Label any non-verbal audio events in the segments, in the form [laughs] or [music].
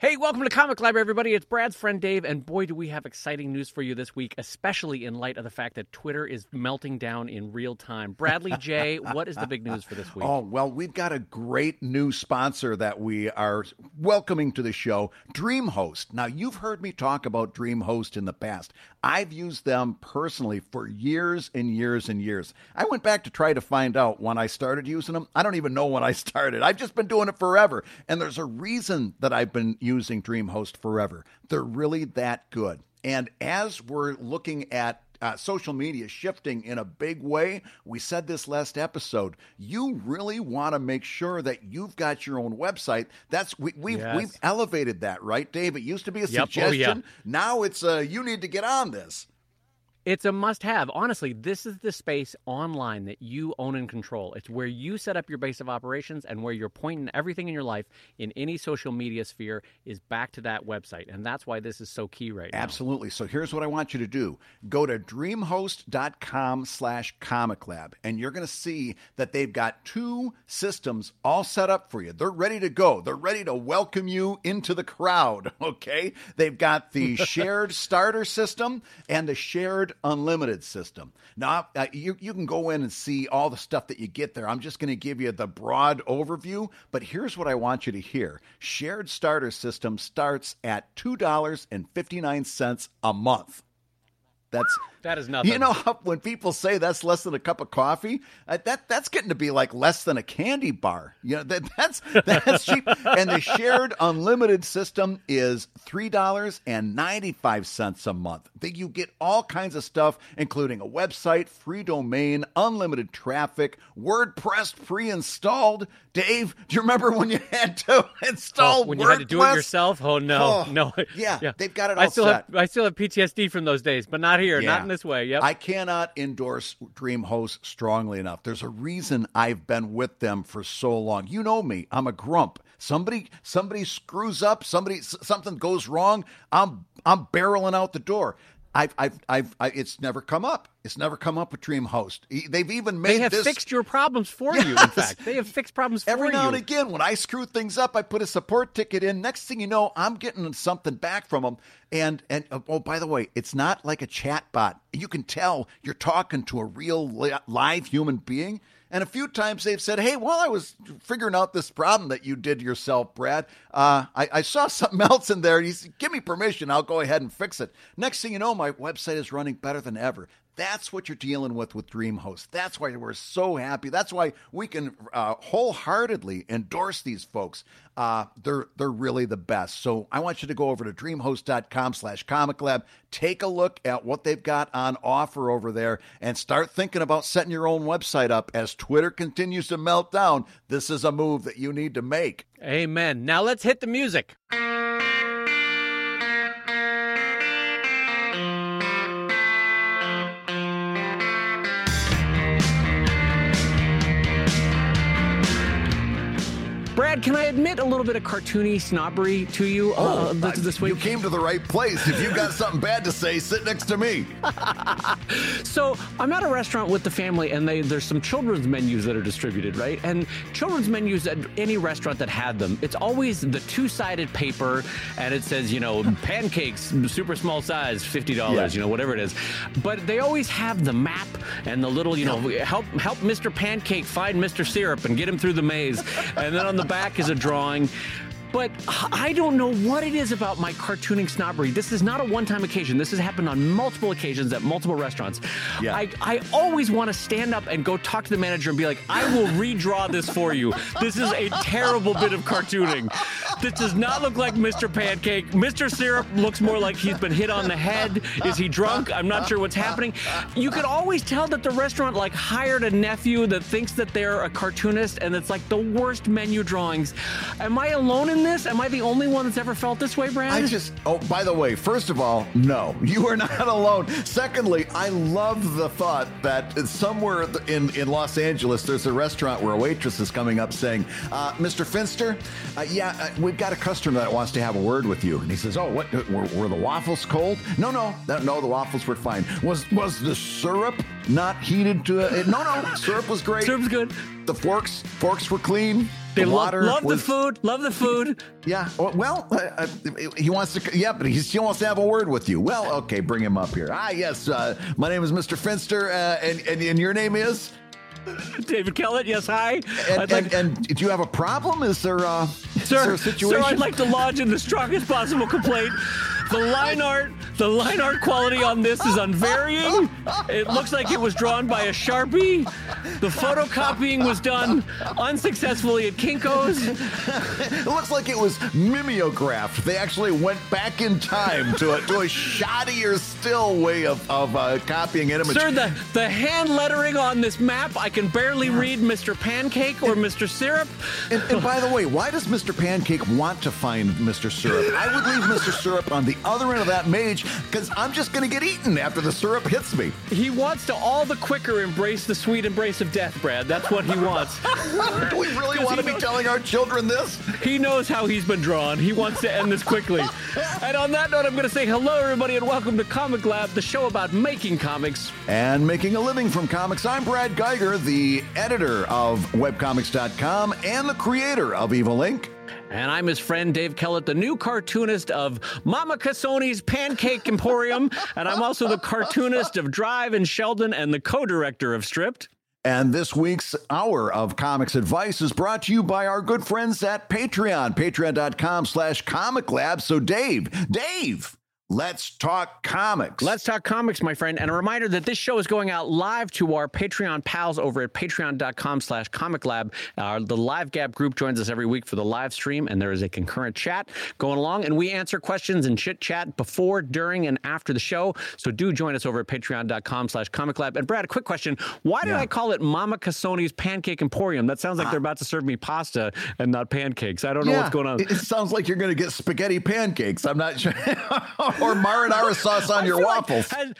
Hey, welcome to Comic Library, everybody. It's Brad's friend Dave, and boy, do we have exciting news for you this week, especially in light of the fact that Twitter is melting down in real time. Bradley J, [laughs] what is the big news for this week? Oh, well, we've got a great new sponsor that we are welcoming to the show, DreamHost. Now, you've heard me talk about DreamHost in the past. I've used them personally for years and years and years. I went back to try to find out when I started using them. I don't even know when I [laughs] started. I've just been doing it forever. And there's a reason that I've been using DreamHost forever. They're really that good. And as we're looking at uh, social media shifting in a big way. We said this last episode. You really want to make sure that you've got your own website. That's we, we've Yes. we've elevated that, right, Dave? It used to be a Yep. Oh, suggestion. yeah. Now it's uh, you need to get on this. It's a must have. Honestly, this is the space online that you own and control. It's where you set up your base of operations and where you're pointing everything in your life in any social media sphere is back to that website. And that's why this is so key right now. Absolutely. So here's what I want you to do. Go to dreamhost.com slash comic lab, and you're going to see that they've got two systems all set up for you. They're ready to go. They're ready to welcome you into the crowd. [laughs] Okay. They've got the [laughs] shared starter system and the shared unlimited system. Now, uh, you, you can go in and see all the stuff that you get there. I'm just going to give you the broad overview, but here's what I want you to hear. Shared starter system starts at $2.59 a month. That's That is nothing. you know how when people say that's less than a cup of coffee, uh, that that's getting to be like less than a candy bar. You know that that's [laughs] that's cheap. And the shared unlimited system is three dollars and ninety five cents a month. That you get all kinds of stuff, including a website, free domain, unlimited traffic, WordPress pre-installed. Dave, do you remember when you had to [laughs] install Oh, when you had to do it yourself? Oh no, Oh, no. [laughs] yeah, they've got it I all still set. have I still have PTSD from those days, but not here, not in this way. Yep. I cannot endorse DreamHost strongly enough. There's a reason I've been with them for so long. You know me. I'm a grump. Somebody somebody screws up, somebody something goes wrong, I'm I'm barreling out the door. I've, I've, I've, I, it's never come up. It's never come up with DreamHost. E- They've even made they have this. fixed your problems for you. In fact, they have fixed problems for you. Every you. now and again, when I screw things up, I put a support ticket in. Next thing you know, I'm getting something back from them. And and uh, oh, by the way, it's not like a chat bot. You can tell you're talking to a real li- live human being. And a few times they've said, "Hey, while I was figuring out this problem that you did yourself, Brad, uh, I, I saw [laughs] something else in there. You said, give me permission. I'll go ahead and fix it." Next thing you know, my website is running better than ever. That's what you're dealing with with DreamHost. That's why we're so happy. That's why we can uh, wholeheartedly endorse these folks. Uh, they're they're really the best. So I want you to go over to dreamhost.com/slash comic. Take a look at what they've got on offer over there, and start thinking about setting your own website up. As Twitter continues to melt down, this is a move that you need to make. Amen. Now let's hit the music. Can I admit a little bit of cartoony snobbery to you uh, this, this you came to the right place. If you've got something bad to say, sit next to me. [laughs] So I'm at a restaurant with the family, and they, there's some children's menus that are distributed, right? And children's menus at any restaurant that had them, it's always the two-sided paper, and it says, you know, [laughs] pancakes, super small size, fifty dollars, Yeah. you know, whatever it is. But they always have the map and the little, you know, help help Mr. Pancake find Mr. Syrup and get him through the maze. and then on the back is a drawing. But I don't know what it is about my cartooning snobbery. This is not a one-time occasion. This has happened on multiple occasions at multiple restaurants. Yeah. I, I always want to stand up and go talk to the manager and be like, I will redraw this for you. This is a terrible bit of cartooning. This does not look like Mr. Pancake. Mr. Syrup looks more like he's been hit on the head. Is he drunk? I'm not sure what's happening. You could always tell that the restaurant like hired a nephew that thinks that they're a cartoonist and it's like the worst menu drawings. Am I alone in this? Am I the only one that's ever felt this way, Brad? I just, oh, by the way, first of all, no, [laughs] you are not alone. Secondly, I love the thought that somewhere in, in Los Angeles, there's a restaurant where a waitress is coming up saying, uh, Mr. Finster, uh, yeah, uh, we've got a customer that wants to have a word with you. And he says, oh, what, were, were the waffles cold? No, no, no, the waffles were fine. Was was the syrup not heated to it? No, no, syrup was great. Syrup's good. The forks, forks were clean. They the lo- water love was, the food. Love the food. [laughs] Yeah. Well, uh, uh, he wants to. Yeah, but he still wants to have a word with you. Well, okay, bring him up here. Ah, yes. Uh, my name is Mr. Finster, uh, and, and and your name is. David Kellett, yes, hi. And, I'd like, and, and do you have a problem? Is there, uh, sir, there a situation? sir, I'd like to lodge in the strongest possible complaint. The line art, the line art quality on this is unvarying. It looks like it was drawn by a sharpie. The photocopying was done unsuccessfully at Kinko's. it looks like it was mimeographed. They actually went back in time to a, to a shoddier still way of, of uh, copying image. Sir, the, the hand lettering on this map, I can barely read Mr. Pancake or Mr. Syrup. And, and by the way, why does Mr. Pancake want to find Mr. Syrup? I would leave Mr. Syrup on the other end of that mage because I'm just going to get eaten after the syrup hits me. He wants to all the quicker embrace the sweet embrace of death, Brad. That's what he wants. [laughs] Do we really want to be telling our children this? He knows how he's been drawn. He wants to end this quickly. [laughs] And on that note, I'm going to say hello, everybody, and welcome to Comic Lab, the show about making comics. And making a living from comics, I'm Brad Guigar, the editor of webcomics.com and the creator of Evil Inc. And I'm his friend Dave Kellett, the new cartoonist of Mama Cassoni's Pancake Emporium. and I'm also the cartoonist of Drive and Sheldon and the co director of Stripped. And this week's hour of comics advice is brought to you by our good friends at Patreon, patreon.com slash comic lab. So Dave, Dave, Let's talk comics. Let's talk comics, my friend. And a reminder that this show is going out live to our Patreon pals over at patreon.com slash comic lab. Uh, the live gab group joins us every week for the live stream, and there is a concurrent chat going along. And we answer questions and chit chat before, during, and after the show. So do join us over at patreon.com slash comic lab. And Brad, a quick question. Why did Yeah. I call it Mama Cassoni's Pancake Emporium? That sounds like they're about to serve me pasta and not pancakes. I don't know what's going on. It, it sounds like you're going to get spaghetti pancakes. I'm not sure. [laughs] or marinara sauce [laughs] on I your feel like- waffles. has,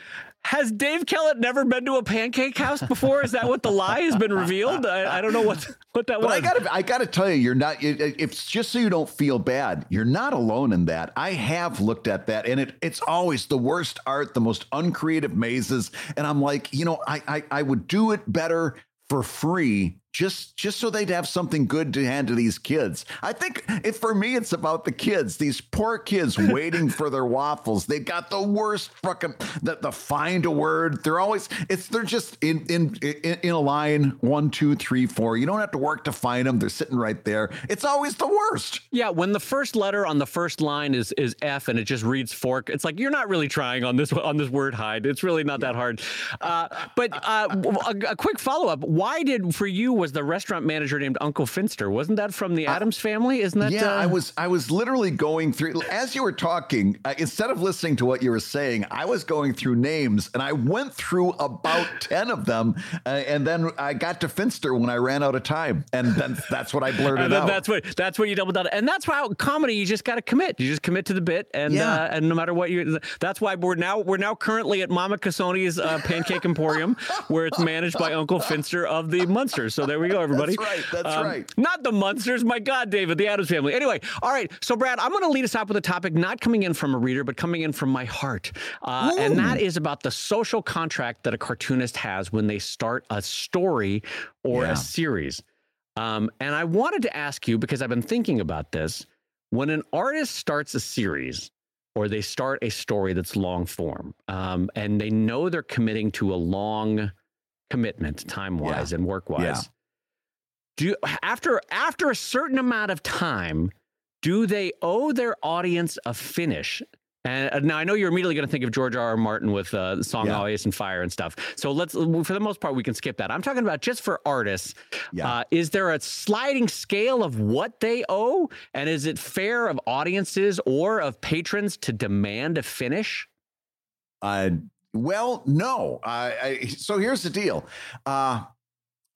has Dave Kellett never been to a pancake house before? Is that what the lie has been revealed? I, I don't know what what that But was. I gotta, I gotta tell you, you're not. It, it- it's just so you don't feel bad. You're not alone in that. I have looked at that, and it, it's always the worst art, the most uncreative mazes, and I'm like, you know, I, I, I would do it better for free, just, just so they'd have something good to hand to these kids. I think if for me, it's about the kids. These poor kids [laughs] waiting for their waffles. They got the worst fucking the, the find a word. They're always it's they're just in in in, in a line one two three four. You don't have to work to find them. They're sitting right there. It's always the worst. yeah, when the first letter on the first line is is F and it just reads fork, it's like you're not really trying on this on this word hide. It's really not that hard. Uh, but uh, a, a quick follow up: Why did for you was the restaurant manager named Uncle Finster? Wasn't that from the Addams family? Isn't that? Yeah, uh, I was I was literally going through as you were talking. Uh, instead of listening to what you were saying, I was going through names, and I went through about [laughs] ten of them, uh, and then I got to Finster when I ran out of time, and then that's what I [laughs] blurted And then out. that's what that's what you double down, and that's why comedy you just got to commit. You just commit to the bit, and Yeah. uh, and no matter what you, that's why we're now we're now currently at Mama Cassoni's uh, Pancake Emporium, where it's managed by Uncle Finster of the Munsters. So there we go, everybody. Um, That's right, that's right. Not the Munsters, my God, David, the Addams family. Anyway, all right. So Brad, I'm going to lead us off with a topic not coming in from a reader, but coming in from my heart, uh, and that is about the social contract that a cartoonist has when they start a story or Yeah. a series. Um, and I wanted to ask you because I've been thinking about this. When an artist starts a series or they start a story that's long form, um, and they know they're committing to a long commitment, time wise and work wise, Yeah. Do you, after after a certain amount of time, do they owe their audience a finish? And uh, now I know you're immediately going to think of George R. R. Martin with uh, the song Yeah. "Ice and Fire" and stuff. So let's, for the most part, we can skip that. I'm talking about just for artists. Yeah. Uh, is there a sliding scale of what they owe, and is it fair of audiences or of patrons to demand a finish? Uh, well, no. I, I, so here's the deal. Uh,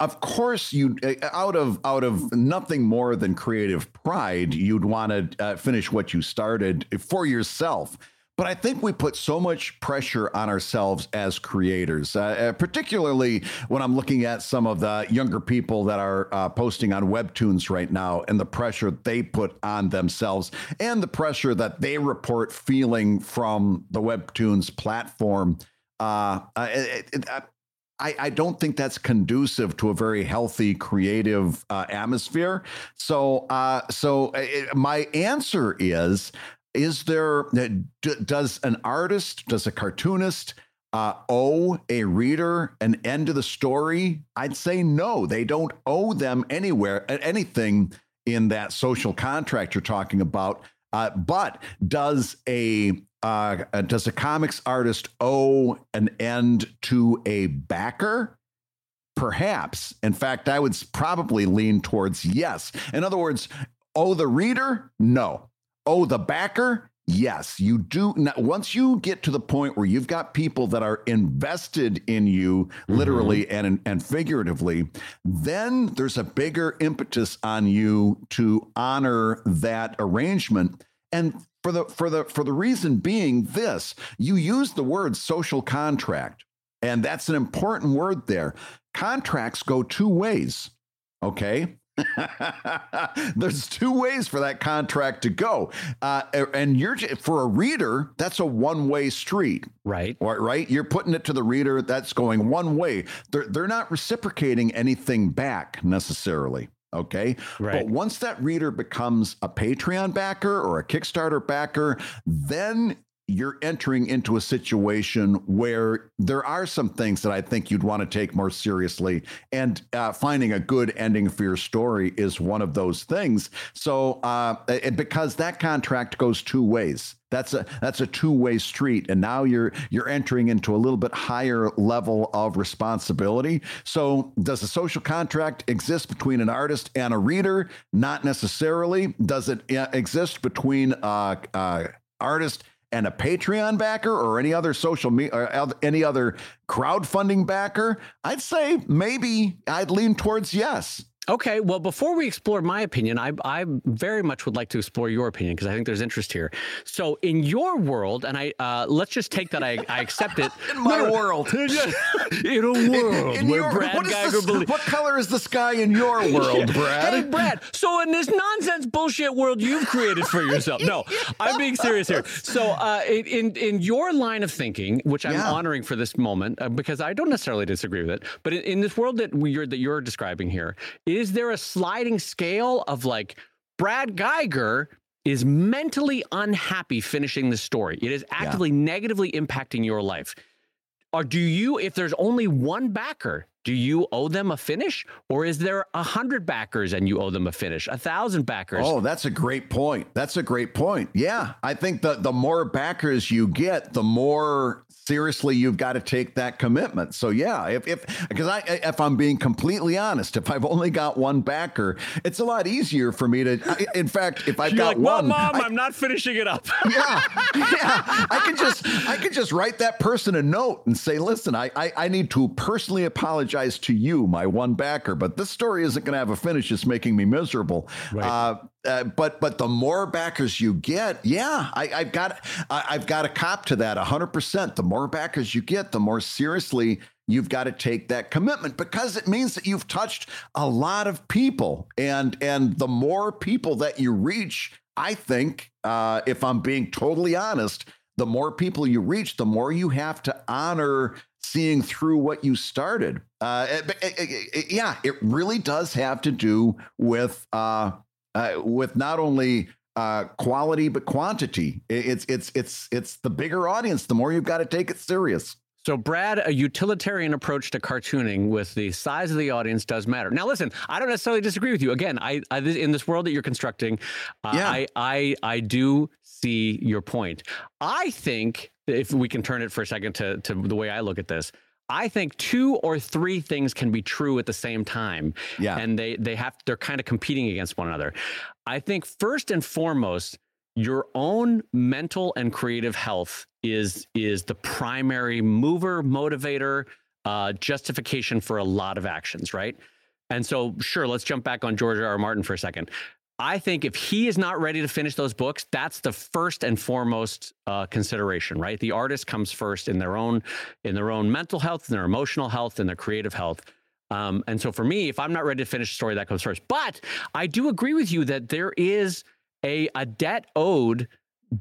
of course, you uh, out of out of nothing more than creative pride, you'd want to uh, finish what you started for yourself. But I think we put so much pressure on ourselves as creators, uh, uh, particularly when I'm looking at some of the younger people that are uh, posting on Webtoons right now and the pressure they put on themselves and the pressure that they report feeling from the Webtoons platform. Uh, it, it, I, I, don't think that's conducive to a very healthy creative uh, atmosphere. So, uh, so it, my answer is is there does an artist does a cartoonist uh, owe a reader an end to the story i'd say no they don't owe them anywhere anything in that social contract you're talking about uh, but does a uh, does a comics artist owe an end to a backer? Perhaps. In fact i would probably lean towards yes. In other words owe the reader? No. Owe the backer? Yes, you do. Now, once you get to the point where you've got people that are invested in you, literally mm-hmm. and and figuratively, then there's a bigger impetus on you to honor that arrangement. And for the for the for the reason being this, you use the word social contract, and that's an important word there. Contracts go two ways. Okay. [laughs] There's two ways for that contract to go, uh, and you're for a reader. That's a one-way street, right? Right. You're putting it to the reader. That's going one way. They're they're not reciprocating anything back necessarily. Okay. Right. But once that reader becomes a Patreon backer or a Kickstarter backer, then you're entering into a situation where there are some things that I think you'd want to take more seriously. And uh, finding a good ending for your story is one of those things. So, uh, because that contract goes two ways. That's a that's a two-way street, and now you're you're entering into a little bit higher level of responsibility. So, does a social contract exist between an artist and a reader? Not necessarily. Does it uh, exist between uh, uh, artist and a Patreon backer or any other social media or any other crowdfunding backer, I'd say maybe I'd lean towards yes. Okay, well, before we explore my opinion, I, I very much would like to explore your opinion because I think there's interest here. So, in your world, and I uh, let's just take that I, I accept it. [laughs] in my no, world, [laughs] [laughs] in a world in, in where your, Brad what Guigar believes. What color is the sky in your world, Brad? hey, Brad. So, in this nonsense bullshit world you've created for yourself, no, I'm being serious here. So, uh, in in your line of thinking, which I'm yeah. honoring for this moment, uh, because I don't necessarily disagree with it, but in, in this world that you're that you're describing here is there a sliding scale of like Brad Guigar is mentally unhappy finishing the story? It is actively yeah. negatively impacting your life. Or do you, if there's only one backer, do you owe them a finish? Or is there a hundred backers and you owe them a finish? A thousand backers? Oh that's a great point. That's a great point. Yeah i think the the more backers you get the more seriously you've got to take that commitment. So yeah if if because i if i'm being completely honest if i've only got one backer it's a lot easier for me to in fact if i've You're got like, one mom I, am not finishing it up. [laughs] Yeah yeah. I can just i can just write that person a note and say listen i i, I need to personally apologize apologize to you, my one backer, but this story isn't going to have a finish. It's making me miserable. Right. Uh, uh, but but the more backers you get, yeah, I, have got I, I've got a cop to that hundred percent. The more backers you get, the more seriously you've got to take that commitment because it means that you've touched a lot of people, and and the more people that you reach, I think, uh, if I'm being totally honest, the more people you reach, the more you have to honor seeing through what you started. Uh, it, it, it, yeah, it really does have to do with uh, uh, with not only uh, quality but quantity. It's it's it's it's the bigger audience. The more you've got to take it serious. So, Brad, a utilitarian approach to cartooning with the size of the audience does matter. Now, listen, I don't necessarily disagree with you. Again, I, I in this world that you're constructing, uh, yeah. I, I I do see your point. I think if we can turn it for a second to, to the way I look at this, I think two or three things can be true at the same time. Yeah. And they they have they're kind of competing against one another. I think first and foremost, your own mental and creative health is is the primary mover, motivator, uh, justification for a lot of actions, right? And so, sure, let's jump back on George R. R. Martin for a second. I think if he is not ready to finish those books, that's the first and foremost uh, consideration, right? The artist comes first in their own in their own mental health, in their emotional health, and their creative health. Um, and so for me, if I'm not ready to finish a story, that comes first. But I do agree with you that there is a a debt owed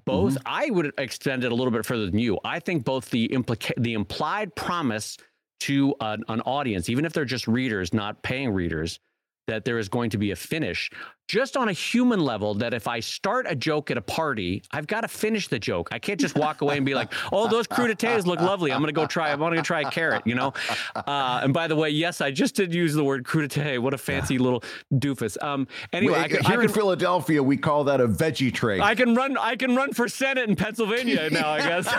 both mm-hmm. I would extend it a little bit further than you. I think both the implica- the implied promise to an, an audience, even if they're just readers, not paying readers, that there is going to be a finish just on a human level that if I start a joke at a party, I've got to finish the joke. I can't just walk away and be like, "Oh, those crudités look lovely. I'm going to go try. I'm going to try a carrot." You know. Uh, and by the way, yes, I just did use the word crudité. What a fancy little doofus. Um. Anyway, Wait, I can, here I can, in Philadelphia, we call that a veggie tray. I can run. I can run for senate in Pennsylvania [laughs] now. I guess. [laughs]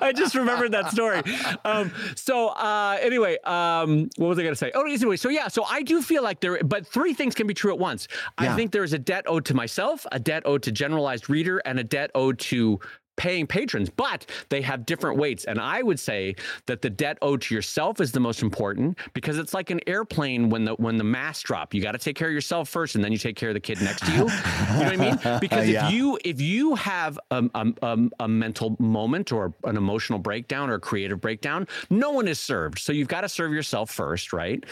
I just remembered that story. Um. So uh. Anyway. Um. What was I going to say? Oh, anyway. So yeah. So I do feel like there, but three things can be true at once. Yeah. I think there is a debt owed to myself, a debt owed to generalized reader, and a debt owed to paying patrons, but they have different weights. And I would say that the debt owed to yourself is the most important because it's like an airplane when the when the masts drop. You got to take care of yourself first, and then you take care of the kid next to you. you know what I mean? [laughs] Because yeah. if you if you have a, a, a, mental moment or an emotional breakdown or a creative breakdown, no one is served. So you've got to serve yourself first, right?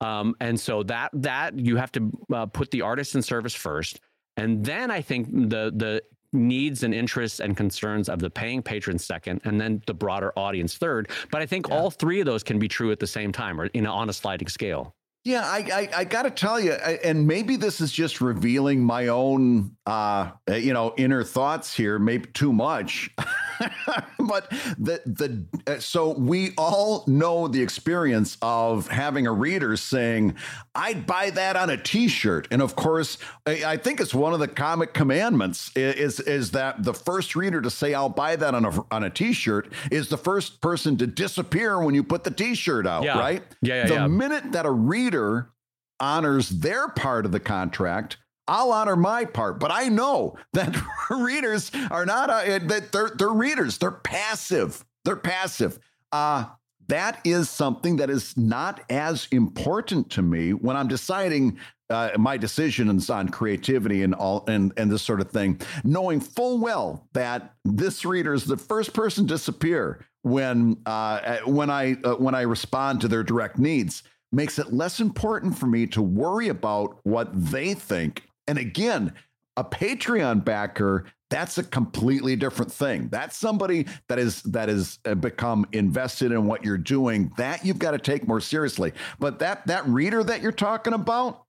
Um, and so that that you have to uh, put the artist in service first. And then I think the the needs and interests and concerns of the paying patron second, and then the broader audience third. But I think yeah. all three of those can be true at the same time or in on a sliding scale. Yeah, I I, I got to tell you, and maybe this is just revealing my own, uh, you know, inner thoughts here. Maybe too much, [laughs] but the the uh, so we all know the experience of having a reader saying, "I'd buy that on a T-shirt," and of course, I, I think it's one of the comic commandments is is that the first reader to say, "I'll buy that on a on a T-shirt," is the first person to disappear when you put the T-shirt out. Yeah. Right? Yeah. yeah the yeah. minute that a reader reader honors their part of the contract, I'll honor my part. But I know [laughs] that readers are not uh, that they're they're readers. They're passive. They're passive. Uh, that is something that is not as important to me when I'm deciding uh, my decisions on creativity and all and and this sort of thing, knowing full well that this reader is the first person to disappear when uh, when I uh, when I respond to their direct needs makes it less important for me to worry about what they think. And again, a Patreon backer, that's a completely different thing. That's somebody that is that is uh, become invested in what you're doing. That you've got to take more seriously. But that that reader that you're talking about,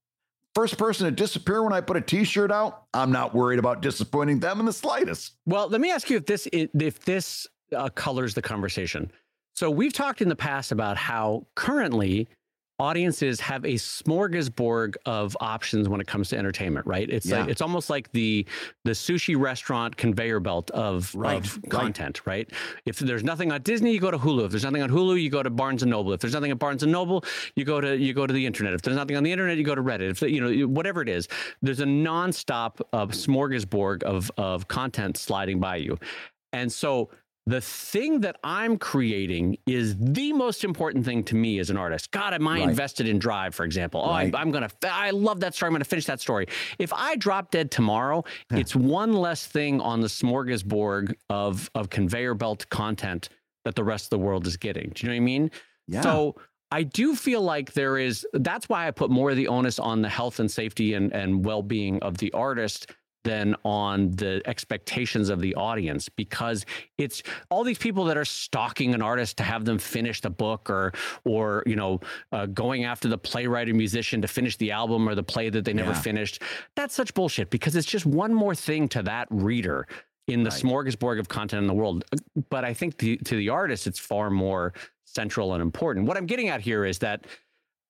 first person to disappear when I put a T-shirt out, I'm not worried about disappointing them in the slightest. Well, let me ask you if this if this uh, colors the conversation. So we've talked in the past about how currently audiences have a smorgasbord of options when it comes to entertainment, right? It's yeah. like it's almost like the the sushi restaurant conveyor belt of, right. of content, right. right? If there's nothing on Disney, you go to Hulu. If there's nothing on Hulu, you go to Barnes and Noble. If there's nothing at Barnes and Noble, you go to you go to the internet. If there's nothing on the internet, you go to Reddit. If you know whatever it is, there's a nonstop uh, smorgasbord of of content sliding by you, and so the thing that I'm creating is the most important thing to me as an artist. God, am I right. invested in Drive, for example? Oh, right. I, am going to, I love that story. I'm going to finish that story. If I drop dead tomorrow, it's one less thing on the smorgasbord of, of conveyor belt content that the rest of the world is getting. Do you know what I mean? Yeah. So I do feel like there is, that's why I put more of the onus on the health and safety and, and well being of the artist than on the expectations of the audience because it's all these people that are stalking an artist to have them finish the book or or you know uh, going after the playwright or musician to finish the album or the play that they never yeah. finished that's such bullshit because it's just one more thing to that reader in the right. smorgasbord of content in the world but i think the, to the artist it's far more central and important what i'm getting at here is that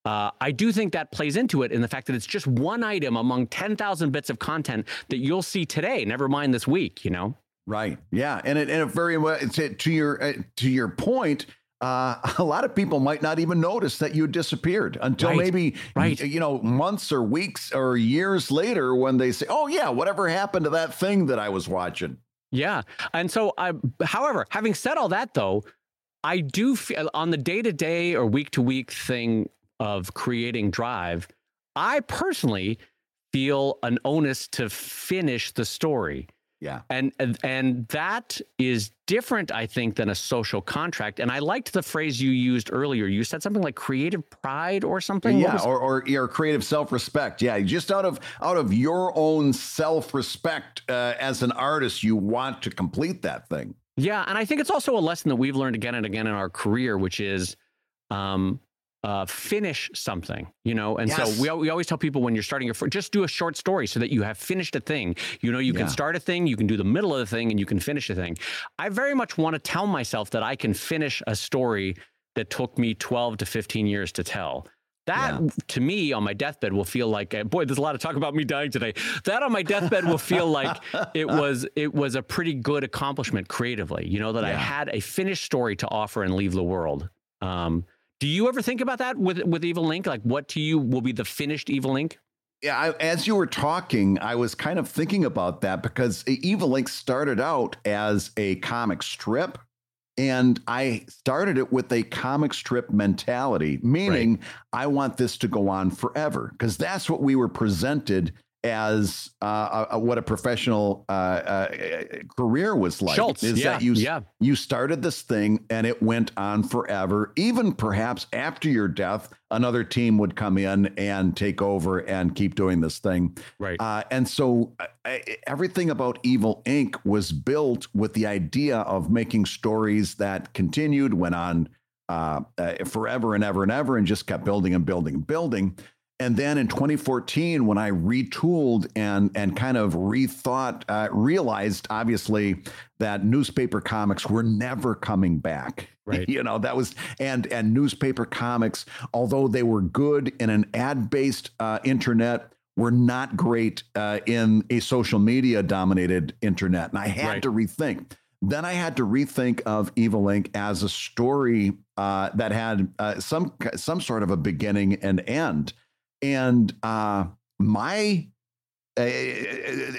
uh, I do think that plays into it in the fact that it's just one item among 10,000 bits of content that you'll see today, never mind this week, you know? Right. Yeah. And it, and it very well, to, to your, uh, to your point, uh, [laughs] a lot of people might not even notice that you disappeared until right. maybe right. you know months or weeks or years later when they say, "Oh yeah, whatever happened to that thing that I was watching?" Yeah, and so, I, however, having said all that, though, I do feel on the day to day or week to week thing of creating drive, I personally feel an onus to finish the story. Yeah. And and and that is different, I think, than a social contract. And I liked the phrase you used earlier. You said something like creative pride or something. Yeah, or, or your creative self-respect. Yeah, just out of out of your own self-respect uh, as an artist, you want to complete that thing. Yeah, and I think it's also a lesson that we've learned again and again in our career, which is um, uh, finish something, you know. And yes. so we, we always tell people when you're starting your just do a short story so that you have finished a thing. You know, you yeah. can start a thing, you can do the middle of the thing, and you can finish a thing. I very much want to tell myself that I can finish a story that took me 12 to 15 years to tell. That yeah. to me on my deathbed will feel like uh, boy. There's a lot of talk about me dying today. That on my deathbed will feel like it [laughs] was it was a pretty good accomplishment creatively. You know that yeah. I had a finished story to offer and leave the world. Um, do you ever think about that with with Evil Inc? Like, what to you will be the finished Evil Inc? Yeah, I, as you were talking, I was kind of thinking about that because Evil Inc started out as a comic strip, and I started it with a comic strip mentality, meaning right. I want this to go on forever because that's what we were presented as uh, a, what a professional uh, uh, career was like. Schulz, is yeah, that you yeah. you started this thing and it went on forever. Even perhaps after your death, another team would come in and take over and keep doing this thing. Right. Uh, and so uh, everything about Evil Inc. was built with the idea of making stories that continued, went on uh, forever and ever and ever, and just kept building and building and building. And then in 2014, when I retooled and and kind of rethought, uh, realized obviously that newspaper comics were never coming back. [laughs] Right. you know that was and and newspaper comics, although they were good in an ad-based uh, internet, were not great uh, in a social media dominated internet. And I had right. to rethink. Then I had to rethink of Evil Inc. as a story uh, that had uh, some some sort of a beginning and end. And uh, my, uh,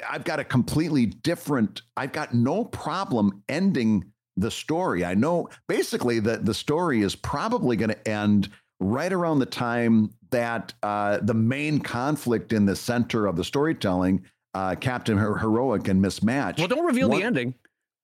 I've got a completely different, I've got no problem ending the story. I know basically that the story is probably going to end right around the time that uh, the main conflict in the center of the storytelling, uh, Captain Heroic and Miss Match. Well, don't reveal the ending.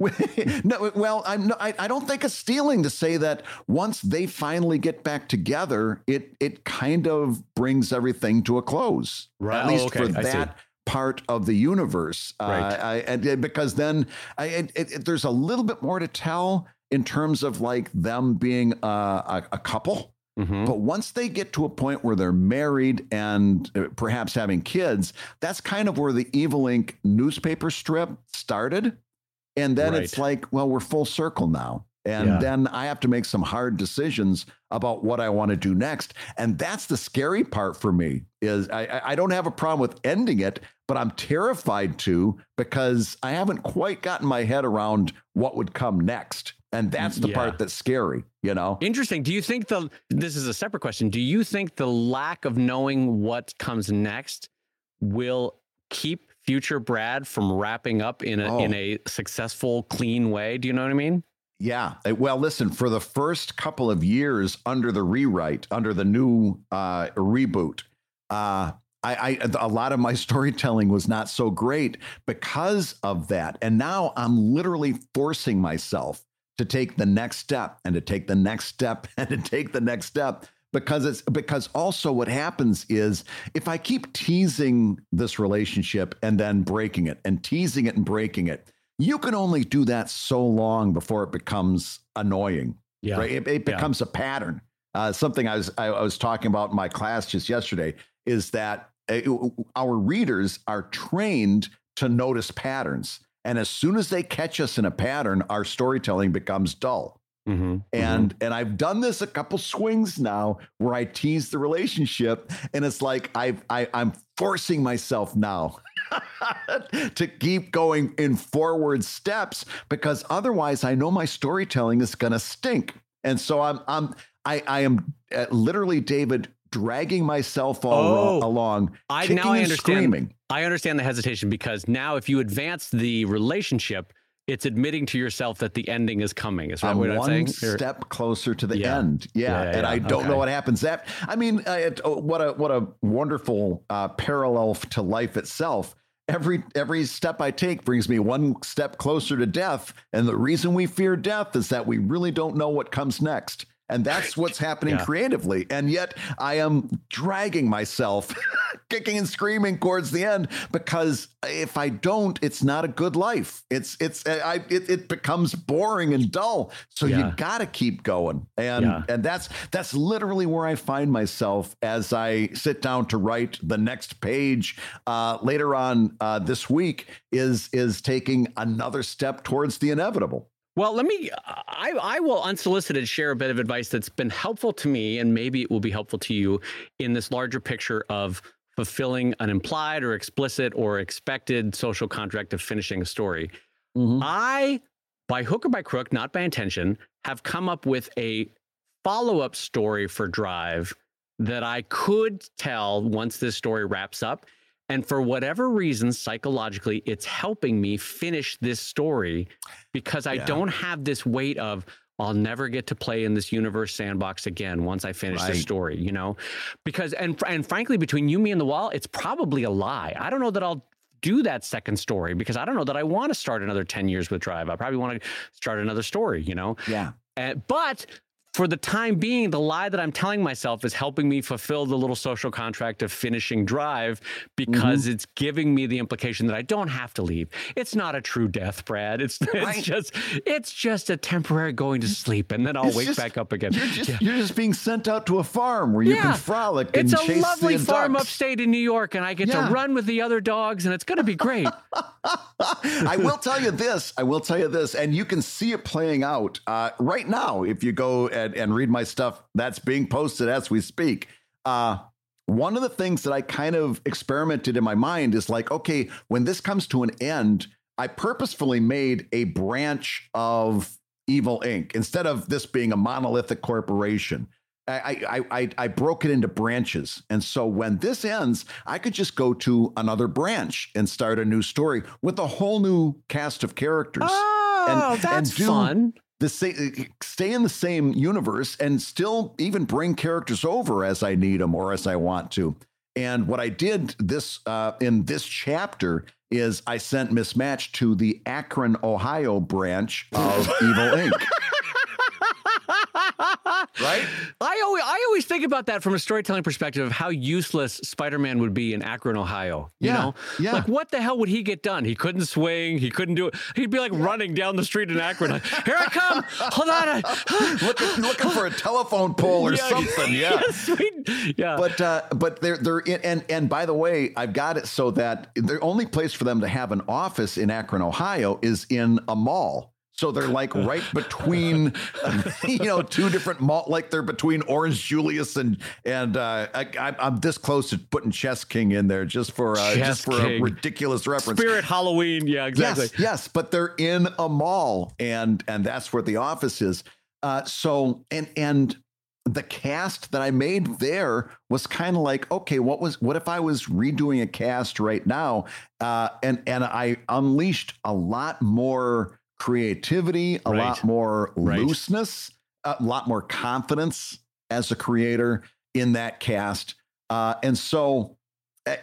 [laughs] no, well, I'm no, I, I don't think it's stealing to say that once they finally get back together, it it kind of brings everything to a close. Right. At least oh, okay. for that part of the universe. Right. Uh, I, and, because then I, it, it, there's a little bit more to tell in terms of like them being uh, a, a couple. Mm-hmm. But once they get to a point where they're married and uh, perhaps having kids, that's kind of where the Evil Inc. newspaper strip started. And then right. it's like, well, we're full circle now. And yeah. then I have to make some hard decisions about what I want to do next. And that's the scary part for me is I, I don't have a problem with ending it, but I'm terrified to because I haven't quite gotten my head around what would come next. And that's the yeah. part that's scary, you know? Interesting. Do you think the, this is a separate question. Do you think the lack of knowing what comes next will keep future Brad from wrapping up in a oh. in a successful, clean way. Do you know what I mean? Yeah. Uh, well, listen, for the first couple of years under the rewrite, under the new uh, reboot, uh, I, I, a lot of my [laughs] storytelling was not so great because of that. And now I'm literally forcing myself to take the next step and to take the next step [laughs] and to take the next step because it's because also what happens is if I keep teasing this relationship and then breaking it and teasing it and breaking it, you can only do that so long before it becomes annoying. Yeah. Right. It, it becomes yeah. a pattern. Uh, something I was I, was talking about in my class just yesterday is that uh, our readers are trained to notice patterns. And as soon as they catch us in a pattern, our storytelling becomes dull. Mm-hmm, and mm-hmm. and I've done this a couple swings now where I tease the relationship, and it's like I've I, I'm forcing myself now [laughs] to keep going in forward steps because otherwise I know my storytelling is going to stink. And so I'm I'm I I am uh, literally David dragging myself all oh, along. I now I understand. Screaming. I understand the hesitation because now if you advance the relationship it's admitting to yourself that the ending is coming. Is that I'm what I'm one saying? step closer to the Yeah. end. Yeah, Yeah, yeah, and I don't know what happens. That I mean, uh, it, oh, what a what a wonderful uh, parallel to life itself. Every every step I take brings me one step closer to death, and the reason we fear death is that we really don't know what comes next. And that's what's happening Yeah. creatively. And yet I am dragging myself, [laughs] kicking and screaming towards the end because if I don't, it's not a good life. It's it's I it, it becomes boring and dull. So Yeah. you got to keep going. And Yeah. and that's that's literally where I find myself as I sit down to write the next page uh, later on uh, this week is is taking another step towards the inevitable. Well, let me. I I will unsolicited share a bit of advice that's been helpful to me, and maybe it will be helpful to you in this larger picture of fulfilling an implied or explicit or expected social contract of finishing a story. Mm-hmm. I, by hook or by crook, not by intention, have come up with a follow up story for Drive that I could tell once this story wraps up. And for whatever reason, psychologically, it's helping me finish this story because I Yeah. don't have this weight of, I'll never get to play in this universe sandbox again once I finish Right. this story, you know? Because, and, and frankly, between you, me, and the wall, it's probably a lie. I don't know that I'll do that second story because I don't know that I want to start another 10 years with Drive. I probably want to start another story, you know? Yeah. Uh, but for the time being, the lie that I'm telling myself is helping me fulfill the little social contract of finishing Drive because Mm-hmm. it's giving me the implication that I don't have to leave. It's not a true death, Brad. It's [laughs] it's Right. just it's just a temporary going to sleep, and then I'll It's wake just- back up again. You're just Yeah. you're just being sent out to a farm where you Yeah. can frolic and It's a lovely farm ducks. upstate in New York, and I get Yeah. to run with the other dogs, and it's going to be great. [laughs] I will tell you this. I will tell you this, and you can see it playing out uh, right now if you go and, and read my stuff that's being posted as we speak. Uh, one of the things that I kind of experimented in my mind is like, okay, when this comes to an end, I purposefully made a branch of Evil Inc. instead of this being a monolithic corporation. I, I, I, I broke it into branches. And so when this ends, I could just go to another branch and start a new story with a whole new cast of characters. Oh, And- that's and do- fun. The sa- stay in the same universe and still even bring characters over as I need them or as I want to. And what I did this uh, in this chapter is I sent Miss Match to the Akron, Ohio branch of [laughs] Evil Inc. right? I always, I always think about that from a storytelling perspective of how useless Spider-Man would be in Akron, Ohio. You Yeah, know, yeah. like what the hell would he get done? He couldn't swing. He couldn't do it. He'd be like running down the street in Akron. Like, Here I come. Hold on. [laughs] Looking, looking for a telephone pole or Yeah, something. Yeah. [laughs] sweet. Yeah. But uh, but they're they're in, and and by the way, I've got it so that the only place for them to have an office in Akron, Ohio, is in a mall. So they're like right between, [laughs] you know, two different mall. Like they're between Orange Julius and and uh, I, I- I'm this close to putting Chess King in there just for uh, just for King. a ridiculous reference. Spirit Halloween. Yeah, exactly. Yes, yes, but they're in a mall, and and that's where the office is. Uh, so and and the cast that I made there was kind of like, okay, what was what if I was redoing a cast right now, uh, and and I unleashed a lot more creativity, a Right. lot more Right. looseness, a lot more confidence as a creator in that cast, uh, and so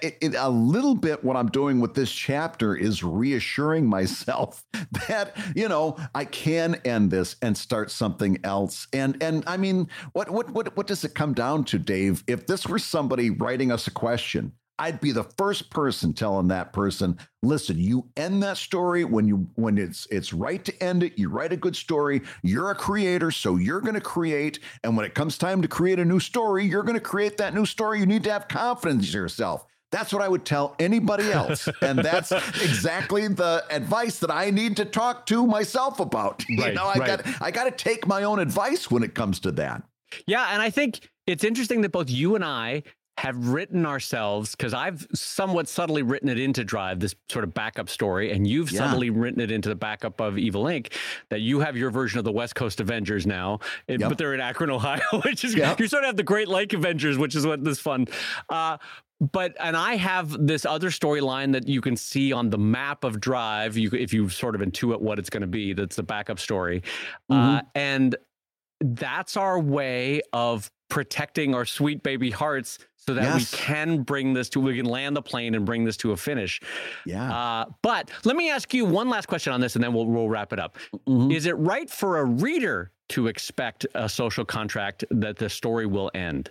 it, it, a little bit what I'm doing with this chapter is reassuring [laughs] myself that you know I can end this and start something else. And and I mean, what what what what does it come down to, Dave? If this were somebody writing us a question, I'd be the first person telling that person, listen, you end that story when you when it's it's right to end it. You write a good story. You're a creator, so you're going to create. And when it comes time to create a new story, you're going to create that new story. You need to have confidence in yourself. That's what I would tell anybody else. [laughs] And that's exactly the advice that I need to talk to myself about. [laughs] You Right, know, I right. got I got to take my own advice when it comes to that. Yeah, and I think it's interesting that both you and I have written ourselves because I've somewhat subtly written it into Drive, this sort of backup story, and you've Yeah. subtly written it into the backup of Evil Inc. That you have your version of the West Coast Avengers now, Yep. but they're in Akron, Ohio, [laughs] which is Yep. you sort of have the Great Lake Avengers, which is what this fun. Uh, but and I have this other storyline that you can see on the map of Drive. You, if you sort of intuit what it's going to be, that's the backup story, uh, Mhm. uh, and that's our way of protecting our sweet baby hearts so that Yes. we can bring this to we can land the plane and bring this to a finish. Yeah. Uh, but let me ask you one last question on this, and then we'll we'll wrap it up. Mhm. Is it right for a reader to expect a social contract that the story will end?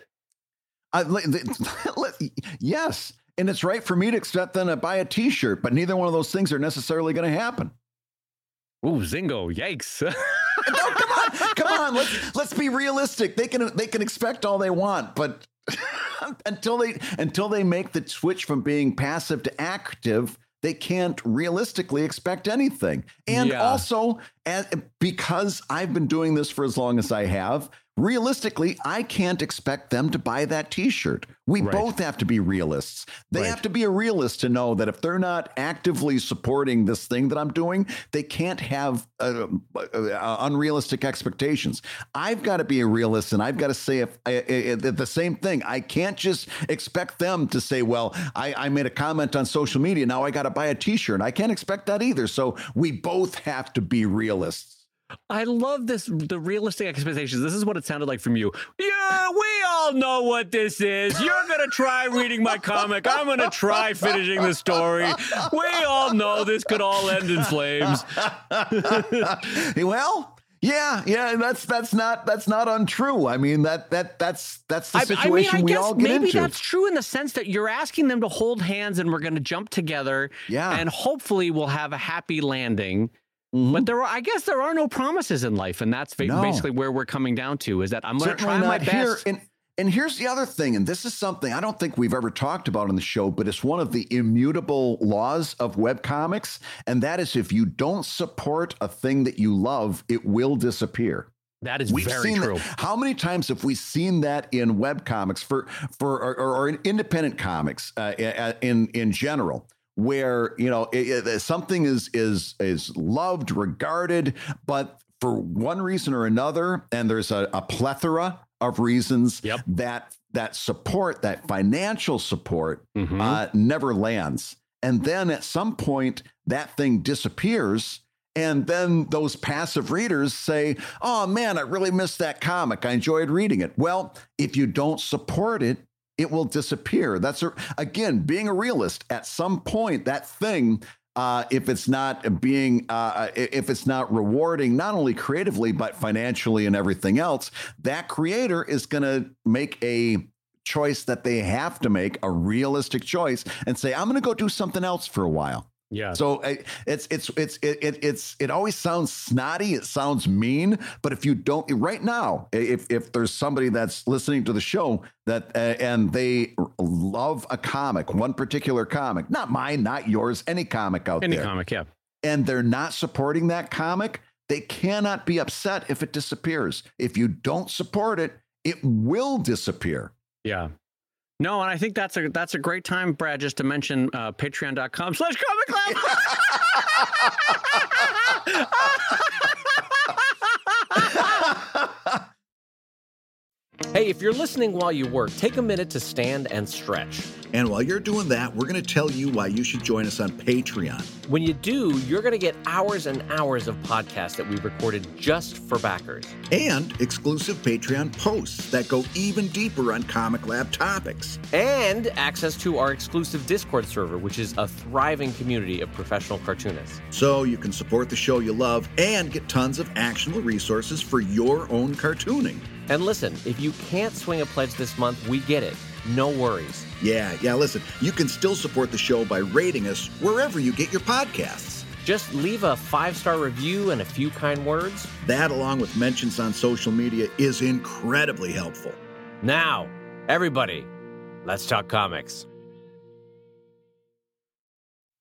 Let- [laughs] yes. And it's right for me to accept them to buy a t-shirt, but neither one of those things are necessarily going to happen. Ooh, zingo! Yikes! [laughs] No, come on, come on. Let's let's be realistic. They can they can expect all they want, but [laughs] until they until they make the switch from being passive to active, they can't realistically expect anything. And Yeah. also, as, because I've been doing this for as long as I have, realistically, I can't expect them to buy that T-shirt. We Right. both have to be realists. They Right. have to be a realist to know that if they're not actively supporting this thing that I'm doing, they can't have uh, uh, unrealistic expectations. I've got to be a realist, and I've got to say if, uh, uh, the same thing. I can't just expect them to say, "Well, I, I made a comment on social media, now I got to buy a T-shirt." I can't expect that either. So we both have to be realists. I love this the realistic expectations. This is what it sounded like from you. Yeah, we all know what this is. You're gonna try reading my comic. I'm gonna try finishing the story. We all know this could all end in flames. [laughs] well, yeah, yeah, that's that's not that's not untrue. I mean that that that's that's the situation I mean, I we guess all get maybe into. that's true in the sense that you're asking them to hold hands and we're going to jump together. Yeah. And hopefully we'll have a happy landing. Mhm. But there are, I guess, there are no promises in life, and that's No. basically where we're coming down to. Is that I'm going to try my not here. best. And and here's the other thing, and this is something I don't think we've ever talked about on the show, but it's one of the immutable laws of webcomics, and that is if you don't support a thing that you love, it will disappear. that is We've very true. That. How many times have we seen that in webcomics for for or, or, or in independent comics uh, in in general? Where you know it, it- something is is is loved, regarded, but for one reason or another, and there's a, a plethora of reasons Yep. that that support, that financial support, Mhm. uh, never lands. And then at some point, that thing disappears. And then those passive readers say, Oh man, I really missed that comic. I enjoyed reading it. Well, if you don't support it, it will disappear. That's a, again, being a realist. At some point, that thing, uh, if it's not being, uh, if it's not rewarding, not only creatively, but financially and everything else, that creator is going to make a choice that they have to make, a realistic choice, and say, I'm going to go do something else for a while. Yeah. So it's it's it's it, it it's it always sounds snotty. It sounds mean. But if you don't right now, if if there's somebody that's listening to the show that uh, and they love a comic, one particular comic, not mine, not yours, any comic out Any there, any comic, yeah. and they're not supporting that comic, they cannot be upset if it disappears. If you don't support it, it will disappear. Yeah. No, and I think that's a that's a great time, Brad, just to mention uh, patreon.com slash comic lab. [laughs] hey, if you're listening while you work, take a minute to stand and stretch. And while you're doing that, we're going to tell you why you should join us on Patreon. When you do, you're going to get hours and hours of podcasts that we recorded just for backers. and exclusive Patreon posts that go even deeper on Comic Lab topics. And access to our exclusive Discord server, which is a thriving community of professional cartoonists. So you can support the show you love and get tons of actionable resources for your own cartooning. And listen, if you can't swing a pledge this month, we get it. No worries. Yeah, yeah, listen, you can still support the show by rating us wherever you get your podcasts. Just leave a five star review and a few kind words. That, along with mentions on social media, is incredibly helpful. Now, everybody, let's talk comics.